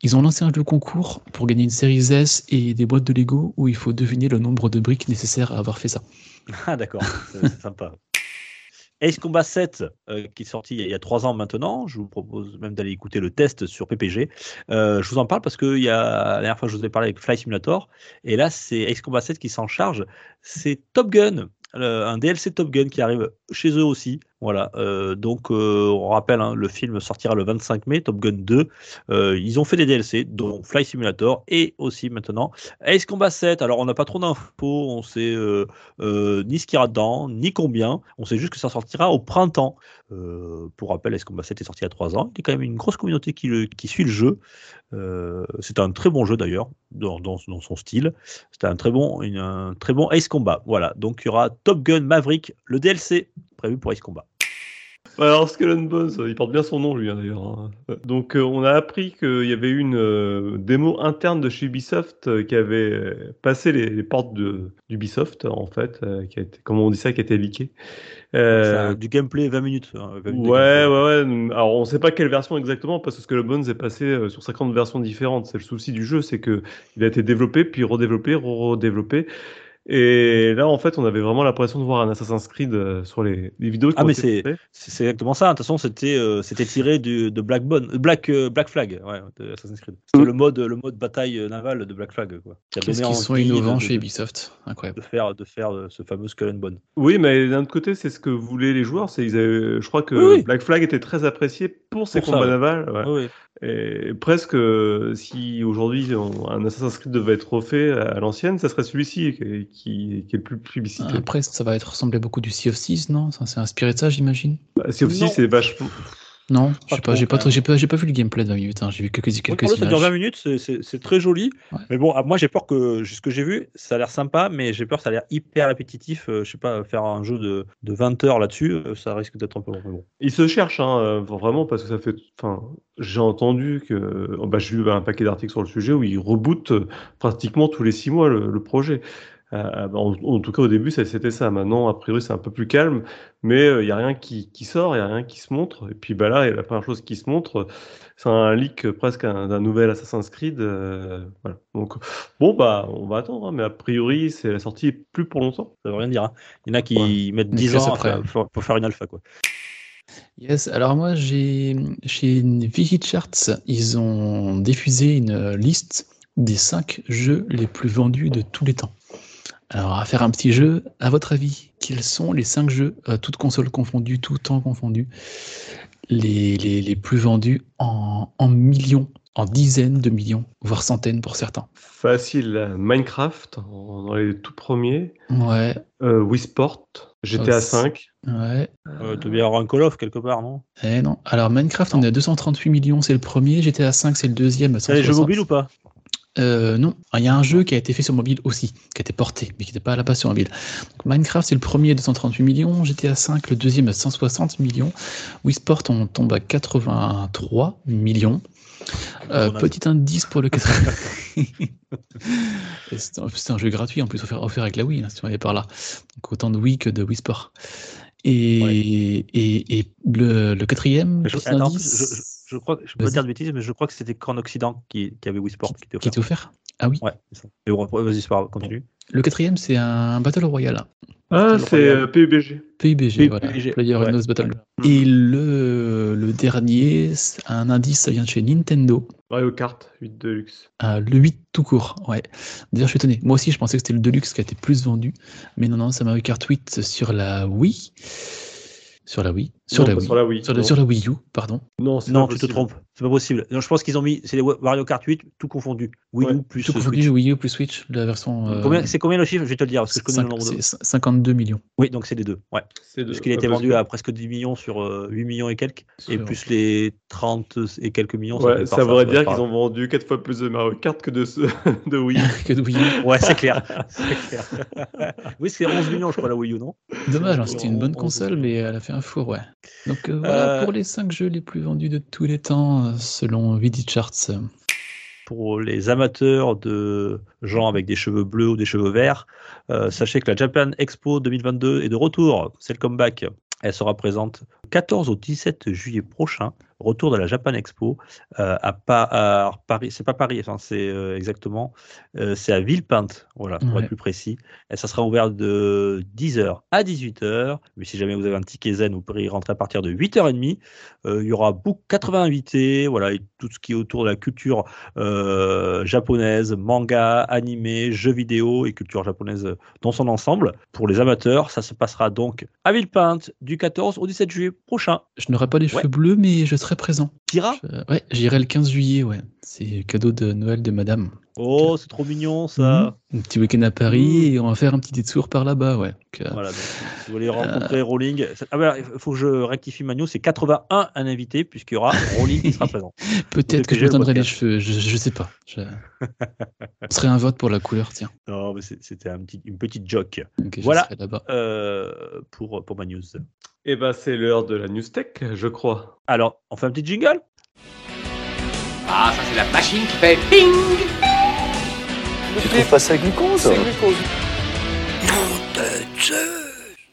Ils ont lancé un jeu concours pour gagner une Series S et des boîtes de Lego où il faut deviner le nombre de briques nécessaires à avoir fait ça. Ah d'accord, c'est sympa. Ace Combat 7, euh, qui est sorti il y a trois ans maintenant, je vous propose même d'aller écouter le test sur PPG. Euh, je vous en parle parce que y a, la dernière fois je vous ai parlé avec Fly Simulator, et là c'est Ace Combat 7 qui s'en charge. C'est Top Gun, un DLC Top Gun qui arrive chez eux aussi. Voilà, euh, donc euh, on rappelle, hein, le film sortira le 25 mai, Top Gun 2. Euh, ils ont fait des DLC, dont Fly Simulator et aussi maintenant Ace Combat 7. Alors on n'a pas trop d'infos, on sait ni ce qu'il y aura dedans, ni combien. On sait juste que ça sortira au printemps. Pour rappel, Ace Combat 7 est sorti il y a 3 ans. Il y a quand même une grosse communauté qui, suit le jeu. C'est un très bon jeu d'ailleurs, dans, son style. C'était un très bon, un très bon Ace Combat. Voilà, donc il y aura Top Gun Maverick, le DLC prévu pour Ace Combat. Alors, Skull and Bones, il porte bien son nom, lui, hein, d'ailleurs. hein. Donc, euh, on a appris qu'il y avait eu une euh, démo interne de chez Ubisoft euh, qui avait passé les, les portes d'Ubisoft, en fait, qui a été, comment on dit ça, qui a été leaké. Euh, C'est un- du gameplay 20 minutes. hein, 20 minutes de Ouais, ouais, ouais. Alors, on sait pas quelle version exactement parce que Skull and Bones est passé sur 50 versions différentes. C'est le souci du jeu, c'est que il a été développé, puis redéveloppé, redéveloppé. Et là, en fait, on avait vraiment l'impression de voir un Assassin's Creed euh, sur les, les vidéos. qui Ah, ont mais été c'est- exactement ça. De toute façon, c'était euh, c'était tiré du, de Black, Bone, euh, Black, euh, Black Flag, ouais, de Assassin's Creed. C'était Mm. le mode le mode bataille navale de Black Flag, quoi. Qui a Qu'est-ce qu'ils sont innovants de- chez Ubisoft? Incroyable. de faire de faire euh, ce fameux Skull and Bone. Oui, mais d'un autre côté, c'est ce que voulaient les joueurs. C'est, ils avaient- je crois que Oui, oui. Black Flag était très apprécié pour ses Pour ça, combats ouais. navals. ouais. Oui, oui. Et presque, euh, si aujourd'hui un Assassin's Creed devait être refait à l'ancienne, ça serait celui-ci qui, qui- qui est le plus publicité. Après, ça va être ressemblé beaucoup du Sea of Thieves, non? Ça, C'est inspiré de ça, j'imagine Bah, Sea of Thieves, c'est vachement. Non, je sais Pas j'ai pas, j'ai pas, j'ai pas vu le gameplay de 20 minutes. hein, J'ai vu quelques, Oui, quelques pour le, ça dure images. 20 minutes, c'est- c'est c'est très joli. Ouais. Mais bon, ah, moi j'ai peur que ce que j'ai vu, ça a l'air sympa, mais j'ai peur que ça a l'air hyper répétitif. euh, je sais pas, faire un jeu de, de 20 heures là-dessus, euh, ça risque d'être un peu long. Mais bon. Ils se cherchent, hein, euh, vraiment, parce que ça fait. Enfin, j'ai entendu que. bah, j'ai lu un paquet d'articles sur le sujet où ils rebootent pratiquement tous les six mois le, le projet. Euh, bah, en, en tout cas, au début, c'était ça. Maintenant, a priori, c'est un peu plus calme, mais il n'y a rien qui, qui sort, il n'y a rien qui se montre. Et puis bah, là, la première chose qui se montre, c'est un leak presque un- d'un nouvel Assassin's Creed. euh, voilà. Donc, bon, bah, on va attendre, hein, mais a priori, c'est la sortie plus pour longtemps. Ça veut rien dire. hein. Il y en a qui mettent Mais 10 que ans faire- pour, pour faire une alpha. Quoi. Yes, alors moi j'ai chez Vigicharts, ils ont diffusé une euh, liste des 5 jeux les plus vendus de tous les temps. Alors va faire un petit jeu, à votre avis, quels sont les 5 jeux, euh, toutes consoles confondues, tout temps confondu, les, les, les plus vendus en, en millions, en dizaines de millions, voire centaines pour certains? Facile, Minecraft, dans les tout premiers. Ouais, Euh, Wii Sport, GTA 5. ouais. Euh, tu bien avoir un Call of quelque part, non? Eh non. Alors Minecraft, on est à 238 millions, c'est le premier, GTA 5, c'est le deuxième. à C'est les jeux 160. mobiles ou pas? Euh, non, il y a un jeu qui a été fait sur mobile aussi, qui a été porté, mais qui n'était pas à la base sur mobile. Donc Minecraft, c'est le premier à 238 millions, GTA 5, le deuxième à 160 millions, Wii Sport, on tombe à 83 millions. Euh, On petit indice pour le quatrième. Et c'est un, jeu gratuit en plus offert, offert avec la Wii, hein, si tu m'avais par là. Donc autant de Wii que de Wii Sport. Et, Ouais. et, et le, le quatrième, je, petit attends, indice, je, je, je crois, je peux dire de bêtises, mais je crois que c'était qu'en Occident qui, qui avait Wii Sport qui était qui offert. était offert Ah oui. Ouais, c'est ça. Mais bon, vas-y, c'est pas continue. Le quatrième, c'est un Battle Royale. Ah, c'est euh, PUBG. PUBG, voilà. PUBG, Player ouais. Unknown's Battle. Et le, le dernier, c'est un indice, ça vient de chez Nintendo. Mario Kart 8 Deluxe. Euh, le 8 tout court, ouais. D'ailleurs, je suis étonné. Moi aussi, je pensais que c'était le Deluxe qui a été plus vendu. Mais non, non, c'est Mario Kart 8 sur la Wii. Sur la Wii. Sur Non, la Wii. Sur la Wii. Sur la, non. sur la Wii U, pardon. Non, Non, tu te trompes. C'est pas possible. Non, je pense qu'ils ont mis, c'est les Mario Kart 8, tout confondu. Wii Ouais, U plus Tout euh, confondu, Switch. Wii U plus Switch, la version. euh, C'est combien le chiffre? Je vais te le dire, parce que je connais le nombre de. c'est 52 millions. Oui, donc c'est les deux. Ouais. Parce qu'il a été vendu que- à presque 10 millions sur euh, 8 millions et quelques. Et plus les 30 et quelques millions. Ouais, ça par voudrait ça dire qu'ils ont vendu 4 fois plus de Mario Kart que de, Wii. que de Wii U. Ouais, c'est clair. Clair. oui, c'est 11 millions, je crois, la Wii U, non? Dommage, hein, c'était une bonne on- on- console, mais elle a fait un four, ouais. Donc euh, voilà Euh, pour les 5 jeux les plus vendus de tous les temps, euh, selon Vidicharts. Pour les amateurs de gens avec des cheveux bleus ou des cheveux verts, euh, sachez que la Japan Expo 2022 est de retour. C'est le comeback. Elle sera présente 14 au 17 juillet prochain. Retour de la Japan Expo euh, à, Pa- à Paris. C'est pas Paris, enfin, c'est euh, exactement. euh, c'est à Villepinte, voilà, pour Ouais. être plus précis. Et ça sera ouvert de 10h à 18h. Mais si jamais vous avez un ticket zen, vous pourrez y rentrer à partir de 8h30. Euh, il y aura beaucoup 80 invités, voilà, et tout ce qui est autour de la culture japonaise, manga, animé, jeux vidéo et culture japonaise dans son ensemble. Pour les amateurs, ça se passera donc à Villepinte du 14 au 17 juillet prochain. Je n'aurai pas les Ouais. cheveux bleus, mais je serai présent. Tira Je- ouais, j'irai le 15 juillet, ouais. C'est cadeau de Noël de madame. Oh, c'est trop mignon ça. Un petit week-end à Paris et on va faire un petit détour par là-bas, ouais. Donc, euh, Voilà, donc, si vous voulez rencontrer Rolling, c'est- ah, bah, il faut que je rectifie Manu, c'est 81 un invité puisqu'il y aura Rolling qui sera présent. Peut-être que je teindrai les cheveux, je, je sais pas. Je... Ce serait un vote pour la couleur, tiens. Non, mais c'était un petit, une petite joke Voilà. euh, pour, pour ma news. Et ben c'est l'heure de la News Tech, je crois. Alors, on fait un petit jingle? Ah, ça c'est la machine qui fait ping! Tu trouves pas ça glucose?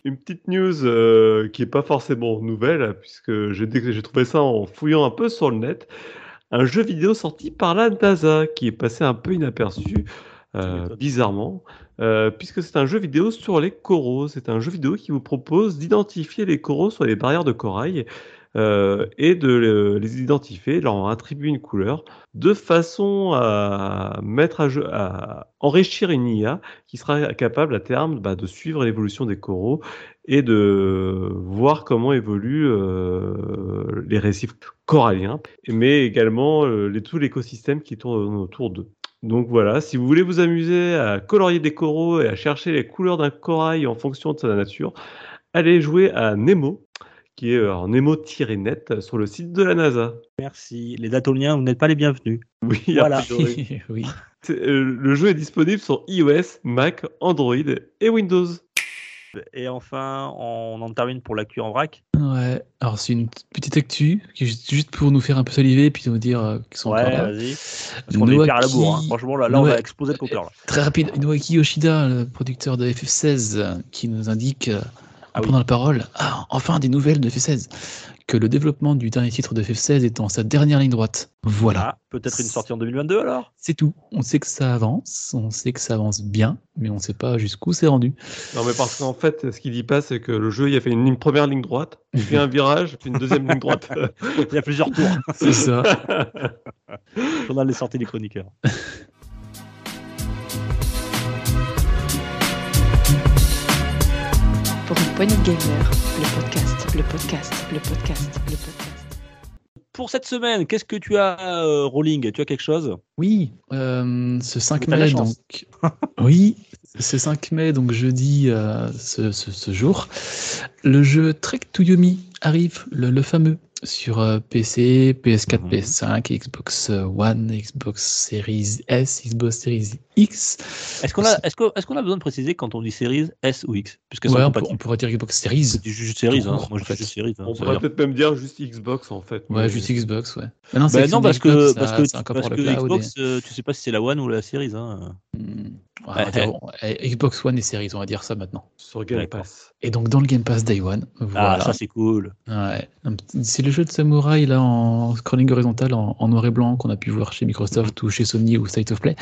Une petite news euh, qui est pas forcément nouvelle, puisque j'ai trouvé ça en fouillant un peu sur le net. Un jeu vidéo sorti par la NASA qui est passé un peu inaperçu, euh, bizarrement, euh, puisque c'est un jeu vidéo sur les coraux. C'est un jeu vidéo qui vous propose d'identifier les coraux sur les barrières de corail euh, et de le- les identifier, leur attribuer une couleur, de façon à mettre à jeu, à enrichir une IA qui sera capable à terme bah, de suivre l'évolution des coraux et de voir comment évoluent euh, les récifs coralliens, mais également tout l'écosystème qui tourne autour d'eux. Donc voilà, si vous voulez vous amuser à colorier des coraux et à chercher les couleurs d'un corail en fonction de sa nature, allez jouer à Nemo, qui est euh, en Nemo-net sur le site de la NASA. Merci. Les datoliens, vous n'êtes pas les bienvenus. Oui, Voilà. oui. Euh, le jeu est disponible sur iOS, Mac, Android et Windows. Et enfin, on en termine pour l'actu en vrac. Ouais, alors c'est une petite actu, qui est juste pour nous faire un peu saliver, puis nous dire euh, qu'ils sont Ouais, encore là. vas-y. Parce qu'on est hyper à la bourre. hein. Noaki- Franchement, là, là on va exploser le compteur. Là. Très rapide, Inoaki Yoshida, le producteur de FF16, euh, qui nous indique, euh, en Ah oui. prenant la parole, ah, enfin des nouvelles de FF16, que le développement du dernier titre de FF16 est en sa dernière ligne droite. Voilà, Ah, Peut-être une sortie en 2022 alors? C'est tout. On sait que ça avance, on sait que ça avance bien, mais on ne sait pas jusqu'où c'est rendu. Non, mais parce qu'en fait, ce qu'il dit pas, c'est que le jeu, il a fait une ligne- première ligne droite, puis un virage, puis une deuxième ligne droite. Il y a plusieurs tours. C'est ça. Journal des sorties des chroniqueurs. Pour une poignée de gamers, le podcast, le podcast, le podcast, le podcast. Pour cette semaine, qu'est-ce que tu as, euh, Rolling Tu as quelque chose? Oui, euh, ce 5 T'as de la mai, donc. oui, ce 5 mai, donc jeudi, euh, ce, ce- ce jour, le jeu Trek to Yomi arrive, le, le fameux, sur euh, PC, PS4, Mhm. PS5, Xbox One, Xbox Series S, Xbox Series X. Est-ce qu'on a, est-ce qu'on a besoin de préciser quand on dit Series S ou X? Ouais, on, peut- compatibles. on pourrait dire Xbox Series. Je dis juste Series. Hein. Moi, je juste Series. hein. On pourrait peut-être même dire juste Xbox, en fait. Ouais, mais- juste Xbox, ouais. Maintenant, Bah, non, parce que, parce ça- que, c'est encore parce pour que le cloud. Xbox, euh, tu sais pas si c'est la One ou la Series. Hein. Bon, eh, Xbox One et Series, on va dire ça maintenant. Sur Game. Pass. Et donc, dans le Game Pass Day One, voilà. Ah, ça c'est cool. Ouais. C'est le jeu de samouraï là en scrolling horizontal en, en noir et blanc qu'on a pu voir chez Microsoft ou chez Sony ou State of Play.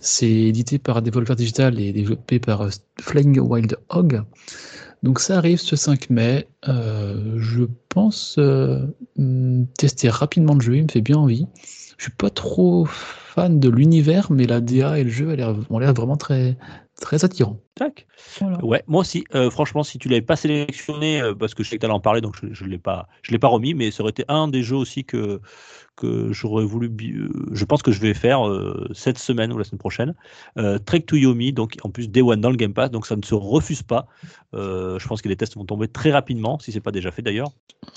C'est édité par Devolver Digital et développé par euh, Flying Wild Hog. Donc ça arrive ce 5 mai. Euh, je pense euh, tester rapidement le jeu, il me fait bien envie. Je suis pas trop fan de l'univers, mais la DA et le jeu a l'air- ont l'air vraiment très, très attirants. Tac. Voilà. Ouais, moi aussi. Euh, franchement, si tu l'avais pas sélectionné, euh, parce que je sais que tu allais en parler, donc je, je l'ai pas, je l'ai pas remis, mais ça aurait été un des jeux aussi que que j'aurais voulu. euh, je pense que je vais faire euh, cette semaine ou la semaine prochaine. Euh, Trek to Yomi, donc en plus Day One dans le Game Pass, donc ça ne se refuse pas. Euh, je pense que les tests vont tomber très rapidement, si c'est pas déjà fait d'ailleurs.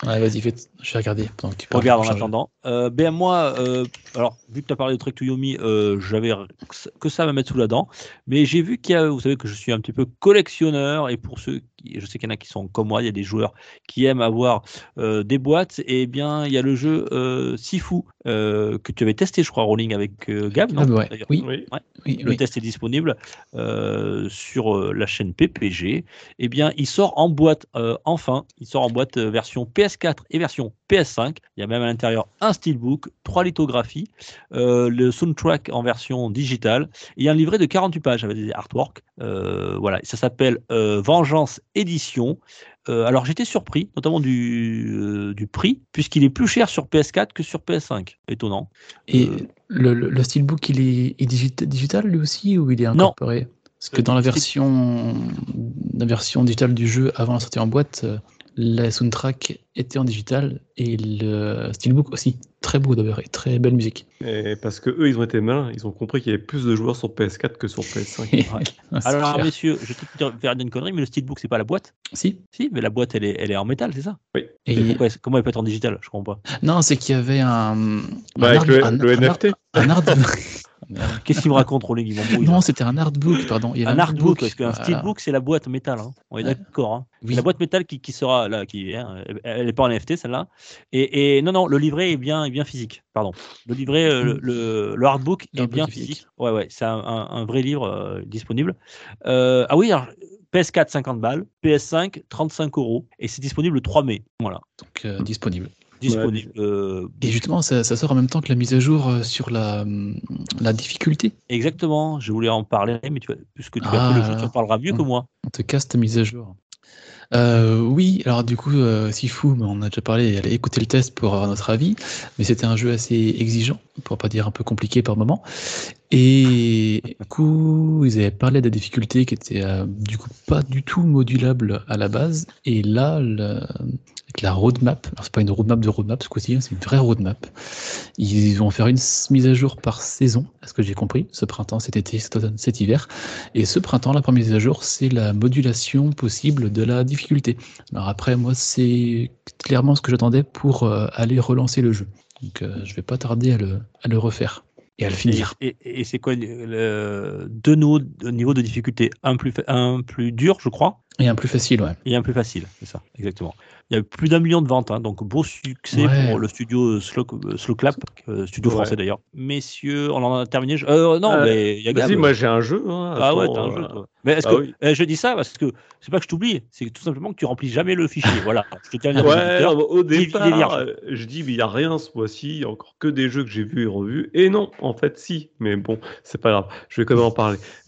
Ouais, vas-y, fais- je vais regarder. tu. Regarde en attendant. Ben moi, alors vu que tu as parlé de Trek to Yomi, j'avais que ça à me mettre sous la dent. Mais j'ai vu qu'il y a, vous savez que je suis un petit peu collectionneur et pour ceux, qui, je sais qu'il y en a qui sont comme moi, il y a des joueurs qui aiment avoir euh, des boîtes. Et bien, il y a le jeu euh, Sifu euh, que tu avais testé, je crois, Rolling avec euh, Gab, non Ah, ouais. Oui, Oui. oui, Le oui. test est disponible euh, sur la chaîne PPG. Eh bien, il sort en boîte, euh, enfin, il sort en boîte euh, version PS4 et version PS5. Il y a même à l'intérieur un steelbook, trois lithographies, euh, le soundtrack en version digitale. Et un livret de 48 pages avec des artworks. Euh, voilà, ça s'appelle euh, Vengeance Édition. Euh, alors j'étais surpris, notamment du, euh, du prix, puisqu'il est plus cher sur PS4 que sur PS5. Étonnant. Et Euh, le, le, le steelbook, il est, est digita- digital lui aussi ou il est Non. incorporé? Parce que dans la version, la version digitale du jeu avant la sortie en boîte, la soundtrack était en digital et le steelbook aussi. Très beau d'ailleurs et très belle musique. Et parce que eux, ils ont été malins, ils ont compris qu'il y avait plus de joueurs sur PS4 que sur PS5. Ah, c'est Alors, clair. messieurs, je vais dire- faire une connerie, mais le steelbook, c'est pas la boîte. Si. Si, mais la boîte, elle est, elle est en métal, c'est ça? Oui. Et- Et pourquoi- comment elle peut être en digital? Je comprends pas. non, c'est qu'il y avait un. Bah, un avec art- le, un- le un art- NFT. Un art. Qu'est-ce qu'il me raconte, là. non, c'était un artbook, pardon. Il y avait un artbook, parce qu'un voilà. steelbook, c'est la boîte métal. hein. On est d'accord. hein. Oui. La boîte métal qui, qui sera là, qui hein, elle n'est pas en NFT, celle-là. Et, et non, non, le livret est bien, est bien physique. Pardon. Le livret, euh, le, le, le hardbook est bien physique. physique. Ouais, ouais, c'est un, un- un vrai livre euh, disponible. Euh, ah oui, alors, PS4 50 balles, PS5 35 euros, et c'est disponible le 3 mai. Voilà, Donc, euh, disponible. disponible. euh, Et justement, ça, ça sort en même temps que la mise à jour sur la, hum, la difficulté. Exactement, je voulais en parler, mais tu, puisque tu as Ah fait le jeu, tu en parleras mieux que moi. On te casse ta mise à jour. Euh, oui, alors du coup, euh, Sifu, on a déjà parlé, allez écouter le test pour avoir notre avis, mais c'était un jeu assez exigeant, pour pas dire un peu compliqué par moment. Et du coup, ils avaient parlé de la difficulté qui était euh, du coup pas du tout modulable à la base. Et là, avec la roadmap, alors c'est pas une roadmap de roadmap ce coup-ci, hein, c'est une vraie roadmap. Ils vont faire une mise à jour par saison, à ce que j'ai compris, ce printemps, cet été, cet automne, cet hiver. Et ce printemps, la première mise à jour, c'est la modulation possible de la difficulté. Alors après, moi, c'est clairement ce que j'attendais pour euh, aller relancer le jeu. Donc euh, je vais pas tarder à le, refaire et à le finir. et- c'est quoi le, deux niveaux, niveaux de difficulté? Un plus dur, je crois, Et un plus facile, ouais. Et un plus facile, c'est ça, exactement. Il y a plus d'un million de ventes, hein, donc beau succès Ouais. pour le studio Slow, euh, Slow Clap, euh, studio Ouais. français d'ailleurs. Messieurs, on en a terminé. je- Euh, non, Euh, mais il y a Vas-y, moi j'ai un jeu. hein, Ah ouais, t'as un euh, jeu, toi. Mais est-ce Ah que oui. euh, je dis ça parce que c'est pas que je t'oublie, c'est tout simplement que tu remplis jamais le fichier. voilà, je te tiens à Ouais, au départ, euh, je dis, mais il n'y a rien ce mois-ci, il y a encore que des jeux que j'ai vus et revus. Et non, en fait, si, mais bon, c'est pas grave, je vais quand même en parler.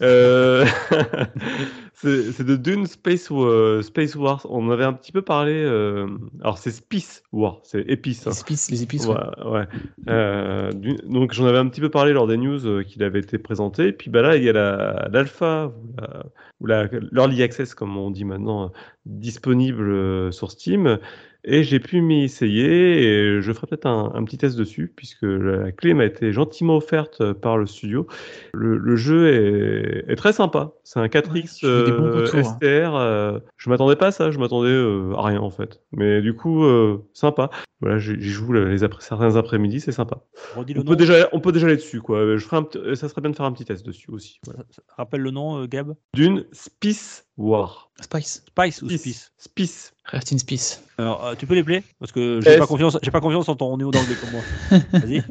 Euh, c'est de Dune Space, Wa- Space Wars. On avait un petit peu parlé. euh, Alors, c'est Space Wars, c'est épice. hein. Les épices, les épices, ouais. Ouais, ouais. Euh, donc j'en avais un petit peu parlé lors des news euh, qu'il avait été présenté. Et puis bah là, il y a la- l'alpha ou la- ou la- l'early access, comme on dit maintenant, euh, disponible euh, sur Steam. Et j'ai pu m'y essayer et je ferai peut-être un, un petit test dessus puisque la clé m'a été gentiment offerte euh, par le studio. Le, le jeu est, est très sympa. C'est un 4X j'ai eu des bons euh, retours, hein. STR. euh, je m'attendais pas à ça, je m'attendais euh, à rien en fait. Mais du coup, euh, sympa. Voilà, j'y joue les après certains après-midi, c'est sympa. On nom. peut, déjà, on peut déjà aller dessus, quoi. Je ferai un ça serait bien de faire un petit test dessus aussi. Voilà. Rappelle le nom, Gab? D'une Spice War. Spice. Spice ou Spice? Spice. Rest in Spice. Alors, euh, tu peux les plaire Parce que j'ai S. pas confiance, j'ai pas confiance en ton niveau d'anglais comme moi. Vas-y.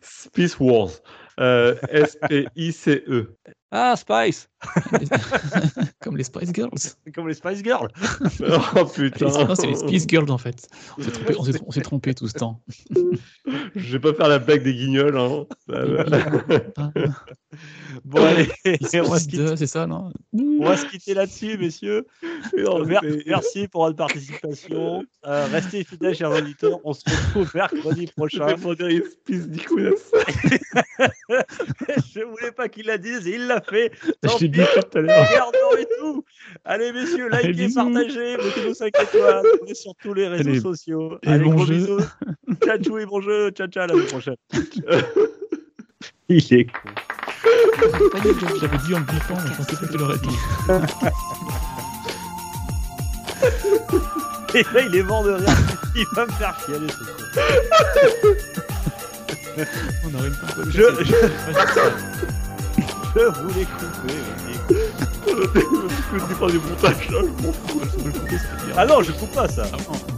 Spice Wars. Euh, S-P-I-C-E. Ah, Spice Comme les Spice Girls. Comme les Spice Girls. oh putain. Non, c'est les Spice Girls en fait. On s'est trompé, on s'est- on s'est trompé tout ce temps. Je vais pas faire la blague des guignols. Hein. Ça va. Bon, allez, on va, se Spice quitter, 2, c'est ça, non on va se quitter là-dessus, messieurs. Non, Mer- c'est- Merci pour votre participation. Euh, restez fidèles, chers auditeurs. On se retrouve mercredi prochain. Je voulais pas qu'il la dise il l'a fait. Je Tant l'ai pis, dit tout à l'heure. regardons et tout. Allez, messieurs, likez, partagez, mettez-nous 5 étoiles. On est sur tous les réseaux Allez, sociaux. et Allez, bon gros jeu. bisous. Ciao, ciao et bon jeu. Ciao, ciao, à la semaine prochaine. il est con. J'avais dit en me mais je pensais pas que tu l'aurais dit. Et là, il est mort de rire. Il va me faire chialer, ce con. On aurait une. Je, je, je voulais couper. Je dis pas là, je fous. Ah non, je coupe pas ça. Ah.